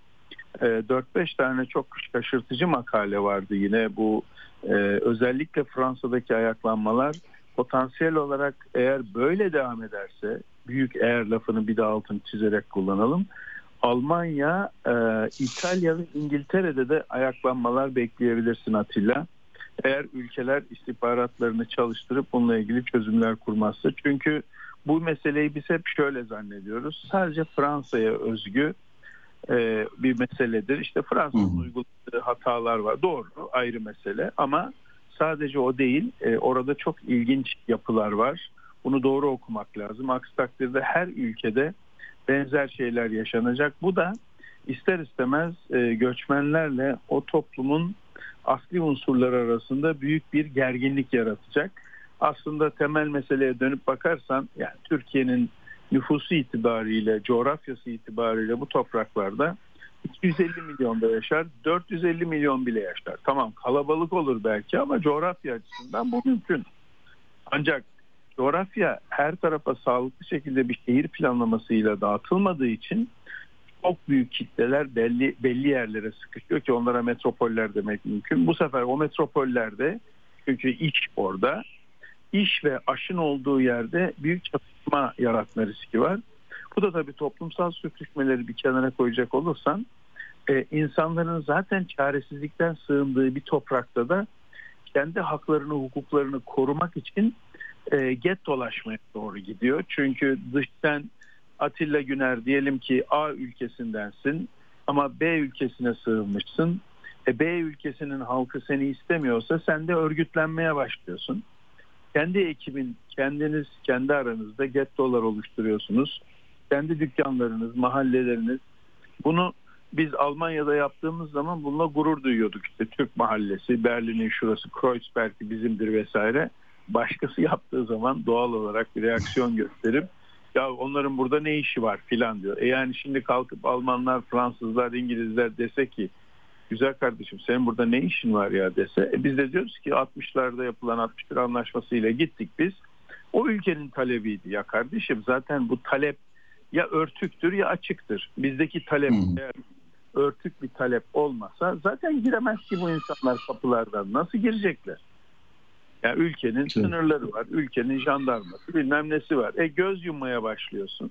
e, 4-5 tane çok şaşırtıcı makale vardı yine bu e, özellikle Fransa'daki ayaklanmalar potansiyel olarak eğer böyle devam ederse büyük eğer lafını bir daha altını çizerek kullanalım. Almanya, e, İtalya ve İngiltere'de de ayaklanmalar bekleyebilirsin Atilla. Eğer ülkeler istihbaratlarını çalıştırıp bununla ilgili çözümler kurmazsa. Çünkü bu meseleyi biz hep şöyle zannediyoruz. Sadece Fransa'ya özgü e, bir meseledir. İşte Fransa'nın uyguladığı hatalar var. Doğru ayrı mesele ama sadece o değil. E, orada çok ilginç yapılar var. Bunu doğru okumak lazım. Aksi takdirde her ülkede benzer şeyler yaşanacak. Bu da ister istemez e, göçmenlerle o toplumun asli unsurları arasında büyük bir gerginlik yaratacak. Aslında temel meseleye dönüp bakarsan yani Türkiye'nin nüfusu itibariyle, coğrafyası itibariyle bu topraklarda 250 milyonda yaşar, 450 milyon bile yaşar. Tamam kalabalık olur belki ama coğrafya açısından bu mümkün. Ancak coğrafya her tarafa sağlıklı şekilde bir şehir planlamasıyla dağıtılmadığı için çok büyük kitleler belli belli yerlere sıkışıyor ki onlara metropoller demek mümkün. Bu sefer o metropollerde çünkü iç orada iş ve aşın olduğu yerde büyük çatışma yaratma riski var. Bu da tabii toplumsal sürtüşmeleri bir kenara koyacak olursan e, insanların zaten çaresizlikten sığındığı bir toprakta da kendi haklarını, hukuklarını korumak için e, get dolaşmaya doğru gidiyor. Çünkü dıştan Atilla Güner diyelim ki A ülkesindensin ama B ülkesine sığınmışsın. E, B ülkesinin halkı seni istemiyorsa sen de örgütlenmeye başlıyorsun. Kendi ekibin, kendiniz kendi aranızda gettolar oluşturuyorsunuz. Kendi dükkanlarınız, mahalleleriniz. Bunu biz Almanya'da yaptığımız zaman bununla gurur duyuyorduk. İşte Türk mahallesi, Berlin'in şurası, Kreuzberg'i bizimdir vesaire. Başkası yaptığı zaman doğal olarak bir reaksiyon gösterip ya onların burada ne işi var filan diyor. E yani şimdi kalkıp Almanlar, Fransızlar, İngilizler dese ki güzel kardeşim senin burada ne işin var ya dese. E biz de diyoruz ki 60'larda yapılan 61 anlaşmasıyla gittik biz. O ülkenin talebiydi ya kardeşim zaten bu talep ya örtüktür ya açıktır. Bizdeki talep Hmm. eğer örtük bir talep olmasa zaten giremez ki bu insanlar kapılardan. Nasıl girecekler? Yani ülkenin sınırları var, ülkenin jandarması bilmem nesi var. E göz yummaya başlıyorsun.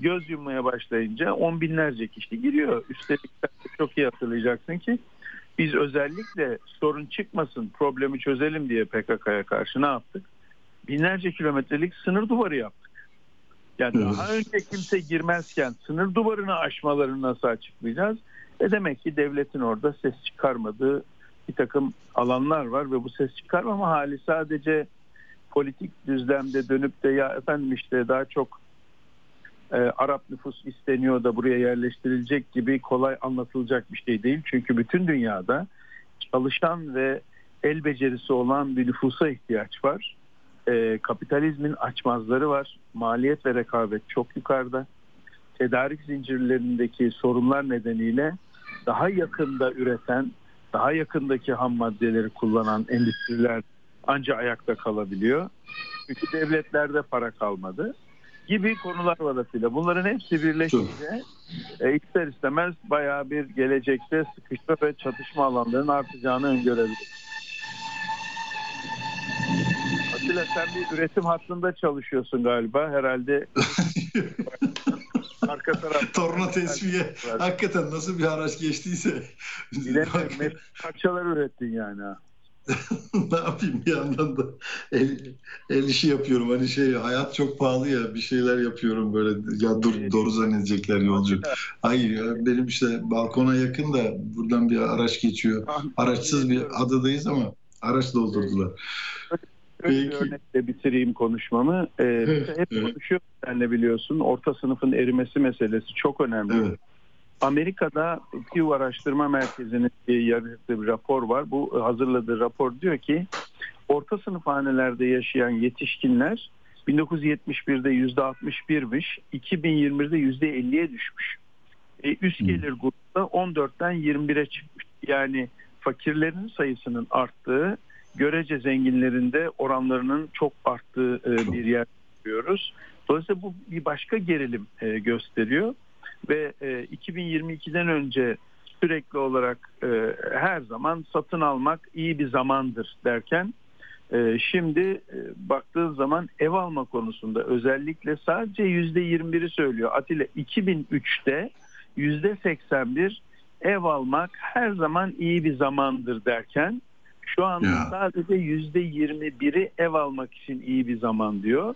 Göz yummaya başlayınca on binlerce kişi giriyor. Üstelik çok iyi hatırlayacaksın ki biz özellikle sorun çıkmasın, problemi çözelim diye PKK'ya karşı ne yaptık? Binlerce kilometrelik sınır duvarı yaptık. Yani Evet. daha önce kimse girmezken sınır duvarını aşmalarını nasıl açıklayacağız? E demek ki devletin orada ses çıkarmadığı bir takım alanlar var ve bu ses çıkarmama hali sadece politik düzlemde dönüp de ya efendim işte daha çok e, Arap nüfus isteniyor da buraya yerleştirilecek gibi kolay anlatılacak bir şey değil. Çünkü bütün dünyada çalışan ve el becerisi olan bir nüfusa ihtiyaç var. E, kapitalizmin açmazları var. Maliyet ve rekabet çok yukarıda. Tedarik zincirlerindeki sorunlar nedeniyle daha yakında üreten, daha yakındaki ham maddeleri kullanan endüstriler anca ayakta kalabiliyor. Çünkü devletlerde para kalmadı gibi konular var Atilla. Bunların hepsi birleşince e, ister istemez bayağı bir gelecekte sıkışma ve çatışma alanlarının artacağını öngörebiliriz. Atilla sen bir üretim hattında çalışıyorsun galiba. Herhalde arka taraf Torna tesviye. Hakikaten nasıl bir araç geçtiyse. Bilemiyorum. Parçalar ürettin yani. ne yapayım bir yandan da el, el işi yapıyorum. Hani şey hayat çok pahalı ya bir şeyler yapıyorum böyle. Ya dur doğru zannedecekler yolcu. Hayır benim işte balkona yakın da buradan bir araç geçiyor. Araçsız bir adadayız ama araç doldurdular. Peki. örnekle bitireyim konuşmamı. Ee, de hep Evet. konuşuyoruz senle biliyorsun. Orta sınıfın erimesi meselesi çok önemli. Evet. Amerika'da Pew Araştırma Merkezi'nin yazdığı bir rapor var. Bu hazırladığı rapor diyor ki orta sınıf hanelerde yaşayan yetişkinler 1971'de %61'miş, 2021'de %50'ye düşmüş. E, üst Hmm. gelir grupta 14'ten 21'e çıkmış. Yani fakirlerin sayısının arttığı, görece zenginlerinde oranlarının çok arttığı e, bir yer görüyoruz. Dolayısıyla bu bir başka gerilim e, gösteriyor ve e, 2022'den önce sürekli olarak e, her zaman satın almak iyi bir zamandır derken e, şimdi e, baktığın zaman ev alma konusunda özellikle sadece %21'i söylüyor. Atilla 2003'te %81 ev almak her zaman iyi bir zamandır derken şu anda Ya. sadece %21'i ev almak için iyi bir zaman diyor.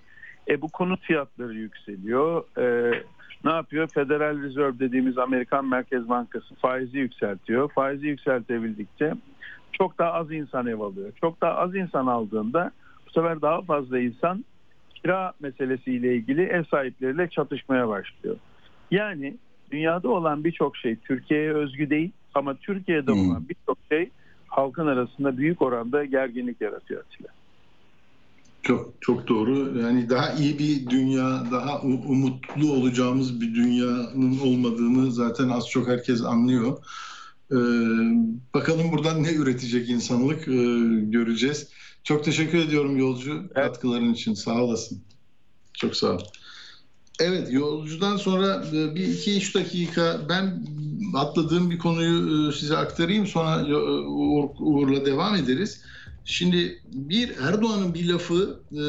E bu konut fiyatları yükseliyor. E, ne yapıyor? Federal Reserve dediğimiz Amerikan Merkez Bankası faizi yükseltiyor. Faizi yükseltebildikçe çok daha az insan ev alıyor. Çok daha az insan aldığında bu sefer daha fazla insan kira meselesiyle ilgili ev sahipleriyle çatışmaya başlıyor. Yani dünyada olan birçok şey Türkiye'ye özgü değil ama Türkiye'de Hmm. olan birçok şey halkın arasında büyük oranda gerginlik yaratıyor Atilla. Çok çok doğru. Yani daha iyi bir dünya, daha umutlu olacağımız bir dünyanın olmadığını zaten az çok herkes anlıyor. Ee, bakalım buradan ne üretecek insanlık ee, göreceğiz. Çok teşekkür ediyorum yolcu Evet. katkıların için. Sağ olasın. Çok sağ ol. Evet yolcudan sonra e, bir iki üç dakika ben atladığım bir konuyu e, size aktarayım sonra e, Uğur, Uğur'la devam ederiz. Şimdi bir Erdoğan'ın bir lafı e,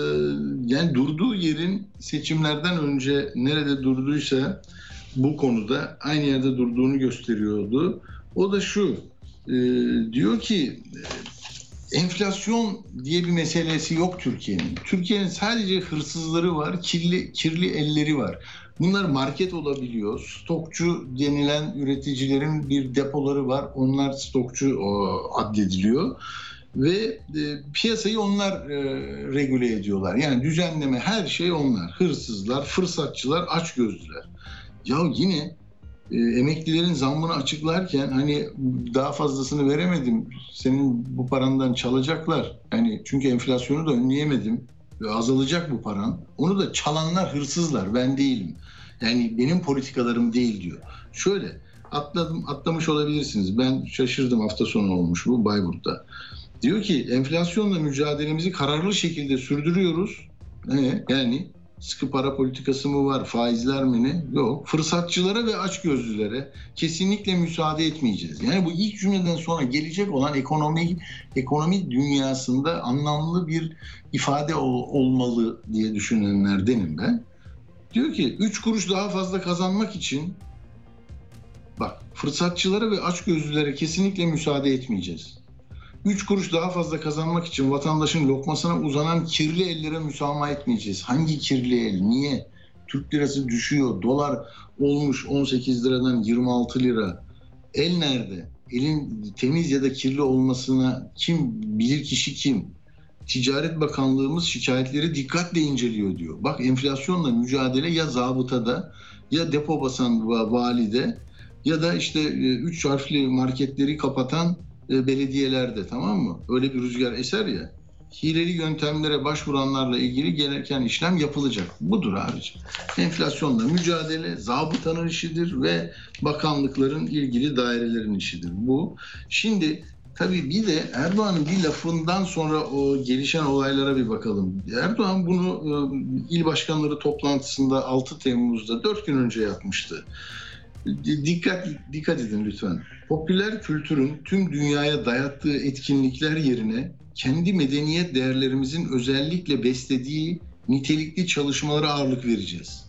yani durduğu yerin seçimlerden önce nerede durduysa bu konuda aynı yerde durduğunu gösteriyordu. O da şu e, diyor ki e, enflasyon diye bir meselesi yok Türkiye'nin. Türkiye'nin sadece hırsızları var, kirli kirli elleri var. Bunlar market olabiliyor. Stokçu denilen üreticilerin bir depoları var. Onlar stokçu o, addediliyor ve e, piyasayı onlar e, regüle ediyorlar. Yani düzenleme her şey onlar. Hırsızlar, fırsatçılar, açgözlüler. Ya yine e, emeklilerin zammını açıklarken hani daha fazlasını veremedim. Senin bu parandan çalacaklar. Yani çünkü enflasyonu da önleyemedim. Azalacak bu paran. Onu da çalanlar hırsızlar. Ben değilim. Yani benim politikalarım değil diyor. Şöyle atladım atlamış olabilirsiniz. Ben şaşırdım hafta sonu olmuş bu Bayburt'ta. Diyor ki enflasyonla mücadelemizi kararlı şekilde sürdürüyoruz. Ee, yani sıkı para politikası mı var, faizler mi ne? Yok. Fırsatçılara ve açgözlülere kesinlikle müsaade etmeyeceğiz. Yani bu ilk cümleden sonra gelecek olan ekonomi ekonomi dünyasında anlamlı bir ifade ol- olmalı diye düşünenlerdenim ben. Diyor ki 3 kuruş daha fazla kazanmak için bak fırsatçılara ve açgözlülere kesinlikle müsaade etmeyeceğiz. 3 kuruş daha fazla kazanmak için vatandaşın lokmasına uzanan kirli ellere müsamaha etmeyeceğiz. Hangi kirli el? Niye? Türk lirası düşüyor. Dolar olmuş 18 liradan 26 lira. El nerede? Elin temiz ya da kirli olmasına kim bilir kişi kim? Ticaret Bakanlığımız şikayetleri dikkatle inceliyor diyor. Bak enflasyonla mücadele ya zabıtada ya depo basan valide ya da işte e, üç harfli marketleri kapatan e, belediyelerde tamam mı? Öyle bir rüzgar eser ya. Hileli yöntemlere başvuranlarla ilgili gereken işlem yapılacak. Budur abiciğim. Enflasyonla mücadele zabıtanın işidir ve bakanlıkların ilgili dairelerin işidir. Bu. Şimdi tabii bir de Erdoğan'ın bir lafından sonra o gelişen olaylara bir bakalım. Erdoğan bunu e, il başkanları toplantısında 6 Temmuz'da 4 gün önce yapmıştı. Dikkat dikkat edin lütfen. Popüler kültürün tüm dünyaya dayattığı etkinlikler yerine kendi medeniyet değerlerimizin özellikle beslediği nitelikli çalışmalara ağırlık vereceğiz.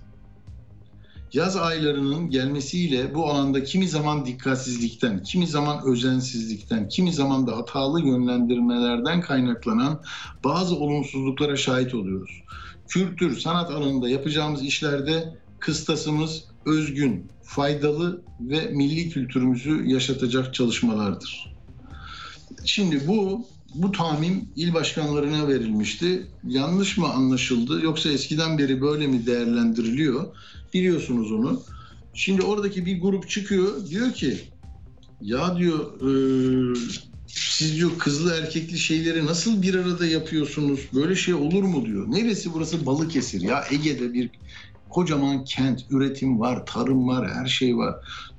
Yaz aylarının gelmesiyle bu alanda kimi zaman dikkatsizlikten, kimi zaman özensizlikten, kimi zaman da hatalı yönlendirmelerden kaynaklanan bazı olumsuzluklara şahit oluyoruz. Kültür, sanat alanında yapacağımız işlerde kıstasımız özgün, faydalı ve milli kültürümüzü yaşatacak çalışmalardır. Şimdi bu bu tahmin il başkanlarına verilmişti. Yanlış mı anlaşıldı yoksa eskiden beri böyle mi değerlendiriliyor? Biliyorsunuz onu. Şimdi oradaki bir grup çıkıyor diyor ki ya diyor e, siz diyor kızlı erkekli şeyleri nasıl bir arada yapıyorsunuz? Böyle şey olur mu diyor. Neresi burası Balıkesir ya Ege'de bir kocaman kent, üretim var, tarım var, her şey var.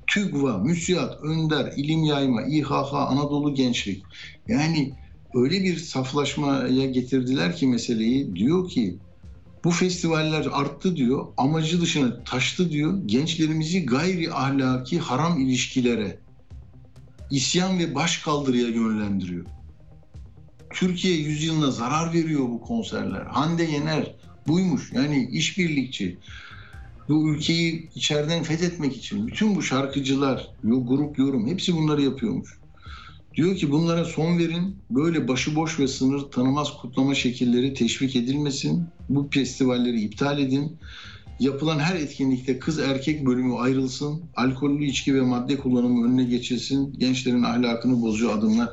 TÜGVA, MÜSİAD, Önder, İlim Yayma, İHH, Anadolu Gençlik. Yani öyle bir saflaşmaya getirdiler ki meseleyi. Diyor ki bu festivaller arttı diyor, amacı dışına taştı diyor. Gençlerimizi gayri ahlaki haram ilişkilere, isyan ve başkaldırıya yönlendiriyor. Türkiye yüzyılına zarar veriyor bu konserler. Hande Yener buymuş. Yani işbirlikçi. Bu ülkeyi içeriden fethetmek için bütün bu şarkıcılar, grup yorum hepsi bunları yapıyormuş. Diyor ki bunlara son verin. Böyle başıboş ve sınır tanımaz kutlama şekilleri teşvik edilmesin. Bu festivalleri iptal edin. Yapılan her etkinlikte kız erkek bölümü ayrılsın. Alkollü içki ve madde kullanımı önüne geçilsin. Gençlerin ahlakını bozuyor adımlar.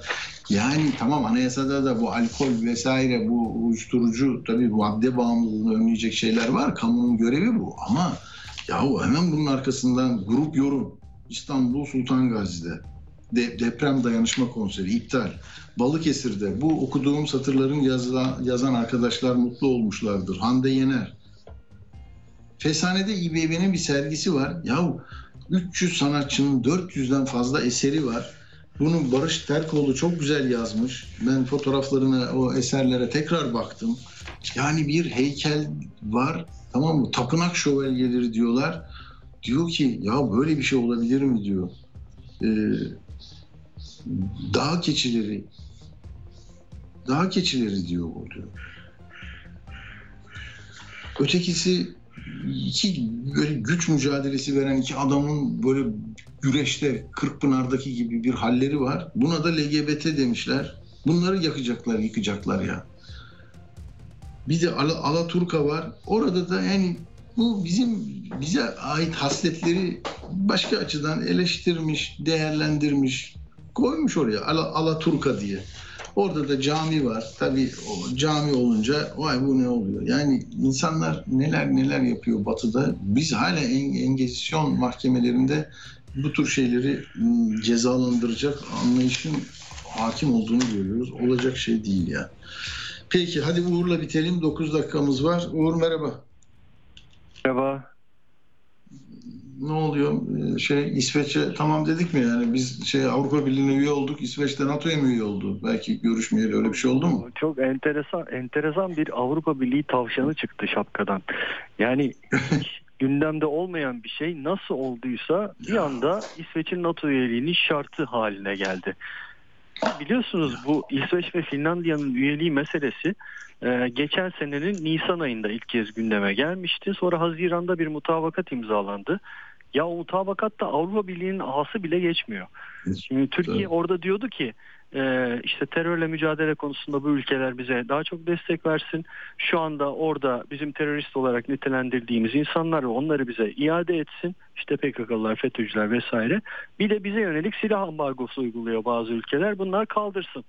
Yani tamam anayasada da bu alkol vesaire bu uyuşturucu tabii bu madde bağımlılığını önleyecek şeyler var. Kamunun görevi bu ama yahu hemen bunun arkasından grup yorum İstanbul Sultan Gazi'de de, deprem dayanışma konseri iptal. Balıkesir'de bu okuduğum satırların yazılan, yazan arkadaşlar mutlu olmuşlardır. Hande Yener. Fesane'de İBB'nin bir sergisi var. Yahu 300 sanatçının 400'den fazla eseri var. Bunu Barış Terkoğlu çok güzel yazmış. Ben fotoğraflarına, o eserlere tekrar baktım. Yani bir heykel var, tamam mı? Tapınak şövalyeleri diyorlar. Diyor ki ya böyle bir şey olabilir mi diyor. Ee, dağ keçileri, dağ keçileri diyor o diyor. Ötekisi iki böyle güç mücadelesi veren iki adamın böyle güreşte Kırkpınar'daki gibi bir halleri var. Buna da LGBT demişler. Bunları yakacaklar, yıkacaklar ya. Bir de Al Alaturka var. Orada da yani bu bizim bize ait hasletleri başka açıdan eleştirmiş, değerlendirmiş, koymuş oraya Ala, Alaturka diye. Orada da cami var. Tabii o cami olunca vay bu ne oluyor? Yani insanlar neler neler yapıyor batıda. Biz hala engizisyon mahkemelerinde bu tür şeyleri cezalandıracak anlayışın hakim olduğunu görüyoruz. Olacak şey değil ya. Peki hadi Uğur'la bitelim. 9 dakikamız var. Uğur merhaba. Merhaba ne oluyor? Ee, şey İsveç'e tamam dedik mi yani biz şey Avrupa Birliği'ne üye olduk. İsveç'te NATO'ya mı üye oldu? Belki görüşmeyeli öyle bir şey oldu mu? Çok enteresan enteresan bir Avrupa Birliği tavşanı çıktı şapkadan. Yani gündemde olmayan bir şey nasıl olduysa bir anda İsveç'in NATO üyeliğinin şartı haline geldi. Biliyorsunuz bu İsveç ve Finlandiya'nın üyeliği meselesi e, geçen senenin Nisan ayında ilk kez gündeme gelmişti. Sonra Haziran'da bir mutabakat imzalandı. Ya o mutabakatta Avrupa Birliği'nin A'sı bile geçmiyor. Şimdi Türkiye Evet. orada diyordu ki e, işte terörle mücadele konusunda bu ülkeler bize daha çok destek versin. Şu anda orada bizim terörist olarak nitelendirdiğimiz insanlar ve onları bize iade etsin. İşte PKK'lılar, FETÖ'cüler vesaire. Bir de bize yönelik silah ambargosu uyguluyor bazı ülkeler. Bunlar kaldırsın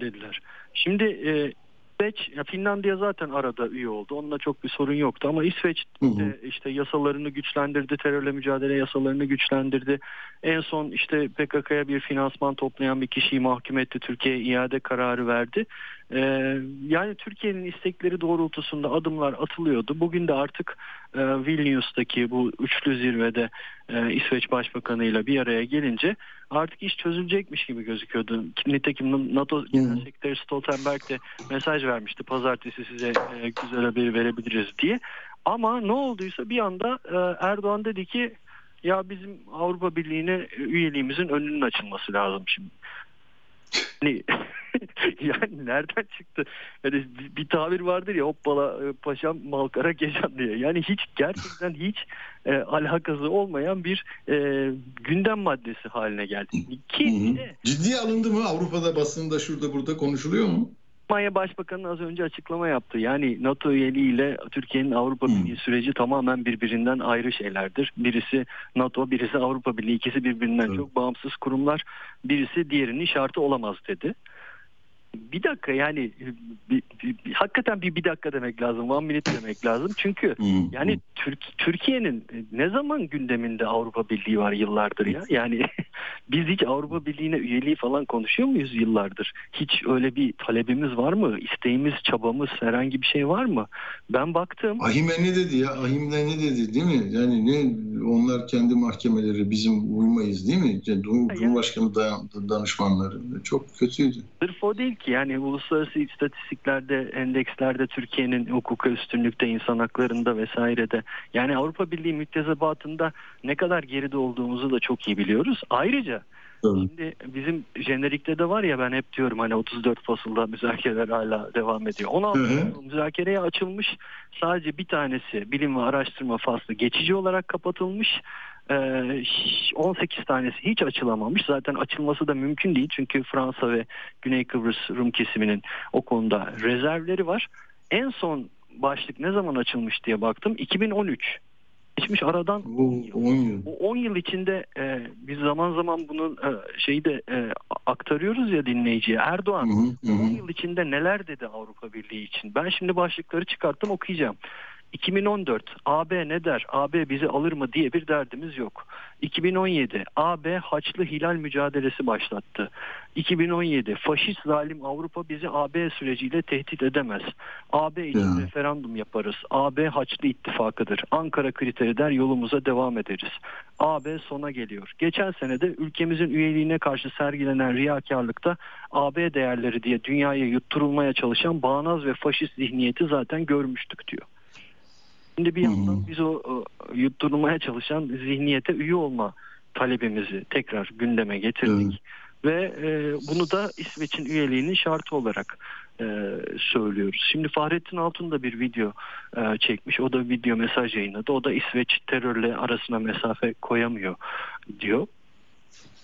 dediler. Şimdi e, İsveç, ya Finlandiya zaten arada üye oldu. Onunla çok bir sorun yoktu ama İsveç Hı işte yasalarını güçlendirdi, terörle mücadele yasalarını güçlendirdi. En son işte PKK'ya bir finansman toplayan bir kişiyi mahkum etti. Türkiye'ye iade kararı verdi. Ee, yani Türkiye'nin istekleri doğrultusunda adımlar atılıyordu. Bugün de artık e, Vilnius'taki bu üçlü zirvede e, İsveç Başbakanı'yla bir araya gelince artık iş çözülecekmiş gibi gözüküyordu. Nitekim NATO Genel Sekreteri Stoltenberg de mesaj vermişti. Pazartesi size e, güzel haberi verebiliriz diye. Ama ne olduysa bir anda e, Erdoğan dedi ki ya bizim Avrupa Birliği'ne üyeliğimizin önünün açılması lazım şimdi. Yani, yani nereden çıktı? Yani bir- bir tabir vardır ya hoppala e, paşam malkara geçen diye. Yani hiç gerçekten hiç e, alakası olmayan bir e, gündem maddesi haline geldi. Ki Hı hı. Ciddiye alındı mı? Avrupa'da basında şurada burada konuşuluyor mu? Almanya Başbakanı az önce açıklama yaptı. Yani NATO üyeliğiyle Türkiye'nin Avrupa Hmm. Birliği süreci tamamen birbirinden ayrı şeylerdir. Birisi NATO, birisi Avrupa Birliği. İkisi birbirinden Evet. çok bağımsız kurumlar. Birisi diğerinin şartı olamaz dedi. Bir dakika yani bir, bir- bir- hakikaten bir bir dakika demek lazım. One minute demek lazım. Çünkü Hı. yani Türk, Türkiye'nin ne zaman gündeminde Avrupa Birliği var yıllardır ya? Yani biz hiç Avrupa Birliği'ne üyeliği falan konuşuyor muyuz yıllardır? Hiç öyle bir talebimiz var mı? İsteğimiz, çabamız, herhangi bir şey var mı? Ben baktım. Ahime ne dedi ya? Ahim'de ne dedi değil mi? Yani ne onlar kendi mahkemeleri bizim uymayız değil mi? Yani Cum- Cumhurbaşkanı da- danışmanları çok kötüydü. Sırf o değil ki yani uluslararası istatistiklerde, endekslerde Türkiye'nin hukuka üstünlükte, insan haklarında vesairede yani Avrupa Birliği müktesebatında ne kadar geride olduğumuzu da çok iyi biliyoruz. Ayrıca. Şimdi bizim jenerikte de var ya ben hep diyorum hani 34 fasılda müzakereler hala devam ediyor. 16 Hı hı. müzakereye açılmış. Sadece bir tanesi bilim ve araştırma faslı geçici olarak kapatılmış. Ee, 18 tanesi hiç açılamamış. Zaten açılması da mümkün değil. Çünkü Fransa ve Güney Kıbrıs Rum kesiminin o konuda rezervleri var. En son başlık ne zaman açılmış diye baktım. 2013. Geçmiş aradan Bu 10 yıl. bu 10 yıl içinde e, biz zaman zaman bunun e, şeyi de e, aktarıyoruz ya dinleyiciye. Erdoğan hı, hı 10 hı. yıl içinde neler dedi Avrupa Birliği için? Ben şimdi başlıkları çıkarttım okuyacağım. 2014 AB ne der? AB bizi alır mı diye bir derdimiz yok. 2017 AB Haçlı Hilal mücadelesi başlattı. 2017 faşist zalim Avrupa bizi AB süreciyle tehdit edemez. AB için Ya. referandum yaparız. AB Haçlı ittifakıdır. Ankara kriteri der yolumuza devam ederiz. AB sona geliyor. Geçen sene de ülkemizin üyeliğine karşı sergilenen riyakarlıkta AB değerleri diye dünyaya yutturulmaya çalışan bağnaz ve faşist zihniyeti zaten görmüştük diyor. Şimdi bir yandan biz o, o yutturulmaya çalışan zihniyete üye olma talebimizi tekrar gündeme getirdik. Ve e, bunu da İsveç'in üyeliğinin şartı olarak e, söylüyoruz. Şimdi Fahrettin Altun da bir video e, çekmiş. O da video mesaj yayınladı. O da İsveç terörle arasına mesafe koyamıyor diyor.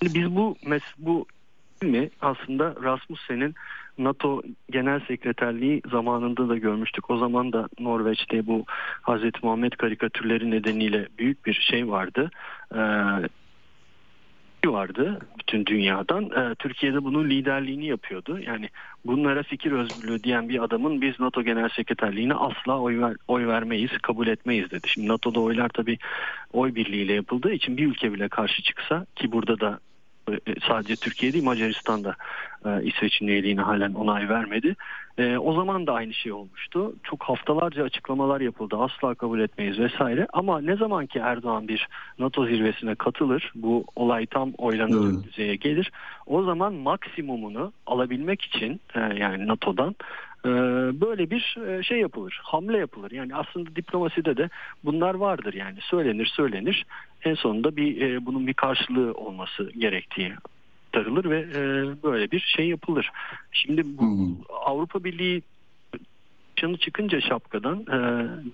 Şimdi biz bu mes- bu mi aslında Rasmussen'in NATO Genel Sekreterliği zamanında da görmüştük. O zaman da Norveç'te bu Hazreti Muhammed karikatürleri nedeniyle büyük bir şey vardı. Ee, vardı bütün dünyadan. Ee, Türkiye'de bunun liderliğini yapıyordu. Yani bunlara fikir özgürlüğü diyen bir adamın biz NATO Genel Sekreterliğine asla oy, ver, oy vermeyiz, kabul etmeyiz dedi. Şimdi NATO'da oylar tabii oy birliğiyle yapıldığı için bir ülke bile karşı çıksa ki burada da e, sadece Türkiye değil Macaristan'da e, İsveç'in üyeliğine halen onay vermedi. E, o zaman da aynı şey olmuştu. Çok haftalarca açıklamalar yapıldı. Asla kabul etmeyiz vesaire. Ama ne zaman ki Erdoğan bir NATO zirvesine katılır, bu olay tam oylanacak Evet. düzeye gelir. O zaman maksimumunu alabilmek için e, yani NATO'dan e, böyle bir e, şey yapılır. Hamle yapılır. Yani aslında diplomaside de bunlar vardır yani. Söylenir söylenir. En sonunda bir e, bunun bir karşılığı olması gerektiği aktarılır ve e, böyle bir şey yapılır. Şimdi bu hı. Avrupa Birliği tavşanı çıkınca şapkadan e,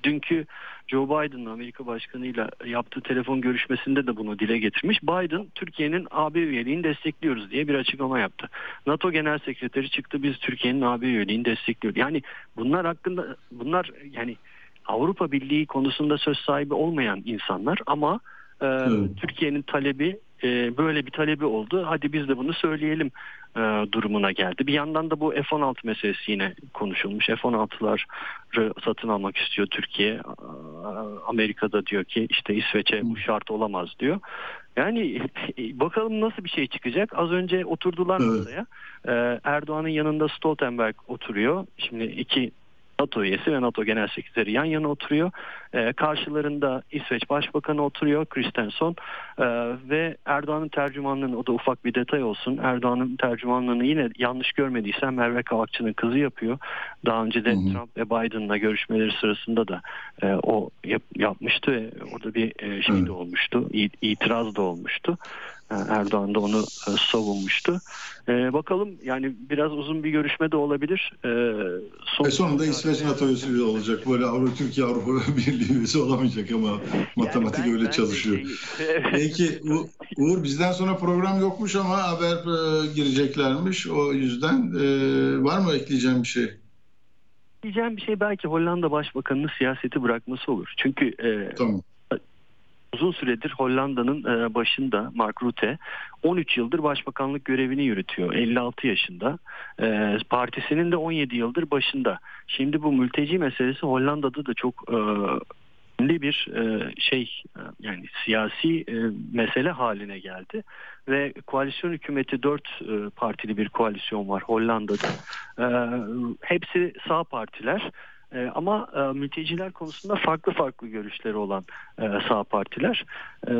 dünkü Joe Biden'ın Amerika Başkanı'yla yaptığı telefon görüşmesinde de bunu dile getirmiş. Biden Türkiye'nin AB üyeliğini destekliyoruz diye bir açıklama yaptı. NATO Genel Sekreteri çıktı biz Türkiye'nin AB üyeliğini destekliyoruz. Yani bunlar hakkında bunlar yani Avrupa Birliği konusunda söz sahibi olmayan insanlar ama e, Evet. Türkiye'nin talebi e, böyle bir talebi oldu. Hadi biz de bunu söyleyelim e, durumuna geldi. Bir yandan da bu F-16 meselesi yine konuşulmuş. F-16'ları satın almak istiyor Türkiye. Amerika'da diyor ki işte İsveç'e bu şart olamaz diyor. Yani bakalım nasıl bir şey çıkacak. Az önce oturdular Evet. masaya. E, Erdoğan'ın yanında Stoltenberg oturuyor. Şimdi iki NATO üyesi ve NATO Genel Sekreteri yan yana oturuyor. Ee, karşılarında İsveç Başbakanı oturuyor Kristensen Ee, ve Erdoğan'ın tercümanlığını o da ufak bir detay olsun. Erdoğan'ın tercümanlığını yine yanlış görmediysem Merve Kavakçı'nın kızı yapıyor. Daha önce de Hı hı. Trump ve Biden'la görüşmeleri sırasında da e, o yap- yapmıştı ve orada bir e, şey de olmuştu. İtiraz da olmuştu. E, Erdoğan da onu e, savunmuştu. E, bakalım yani biraz uzun bir görüşme de olabilir. E, son- Ve sonunda İsveç NATO üyesi olacak. Böyle Avrupa Türkiye Avrupa Birliği üyesi olamayacak ama matematik Yani ben- öyle ben çalışıyor. şey-. Peki U- Uğur bizden sonra program yokmuş ama haber e, gireceklermiş. O yüzden e, var mı ekleyeceğim bir şey? Diyeceğim bir şey belki Hollanda Başbakanı'nın siyaseti bırakması olur. Çünkü e, Tamam. Uzun süredir Hollanda'nın e, başında Mark Rutte 13 yıldır başbakanlık görevini yürütüyor. 56 yaşında. E, partisinin de 17 yıldır başında. Şimdi bu mülteci meselesi Hollanda'da da çok önemli bir e, şey e, yani siyasi mesele haline geldi ve koalisyon hükümeti dört partili bir koalisyon var Hollanda'da. Hepsi sağ partiler. E, ama e, mülteciler konusunda farklı farklı görüşleri olan e, sağ partiler. E,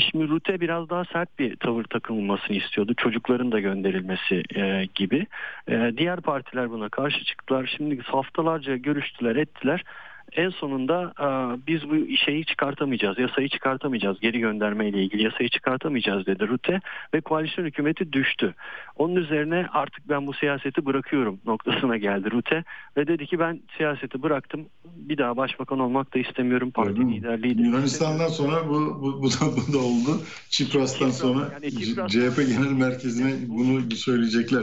şimdi Rute biraz daha sert bir tavır takılmasını istiyordu. Çocukların da gönderilmesi e, gibi. E, diğer partiler buna karşı çıktılar. Şimdi haftalarca görüştüler, ettiler. En sonunda e, biz bu şeyi çıkartamayacağız, yasayı çıkartamayacağız, geri gönderme ile ilgili yasayı çıkartamayacağız dedi Rute ve koalisyon hükümeti düştü. Onun üzerine artık ben bu siyaseti bırakıyorum noktasına geldi Rute ve dedi ki ben siyaseti bıraktım, bir daha başbakan olmak da istemiyorum, parti mü? liderliği de Yunanistan'dan sonra bu, bu, bu, da, bu da oldu. Çipras'tan Çipras, sonra yani Çipras- CHP Genel Merkezi'ne bunu söyleyecekler.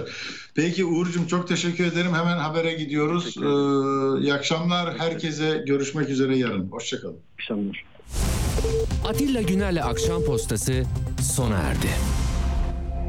Peki Uğur'cum çok teşekkür ederim. Hemen habere gidiyoruz. Ee, iyi akşamlar. Herkese görüşmek üzere yarın. Hoşçakalın. akşamlar. Atilla Güner'le Akşam Postası sona erdi.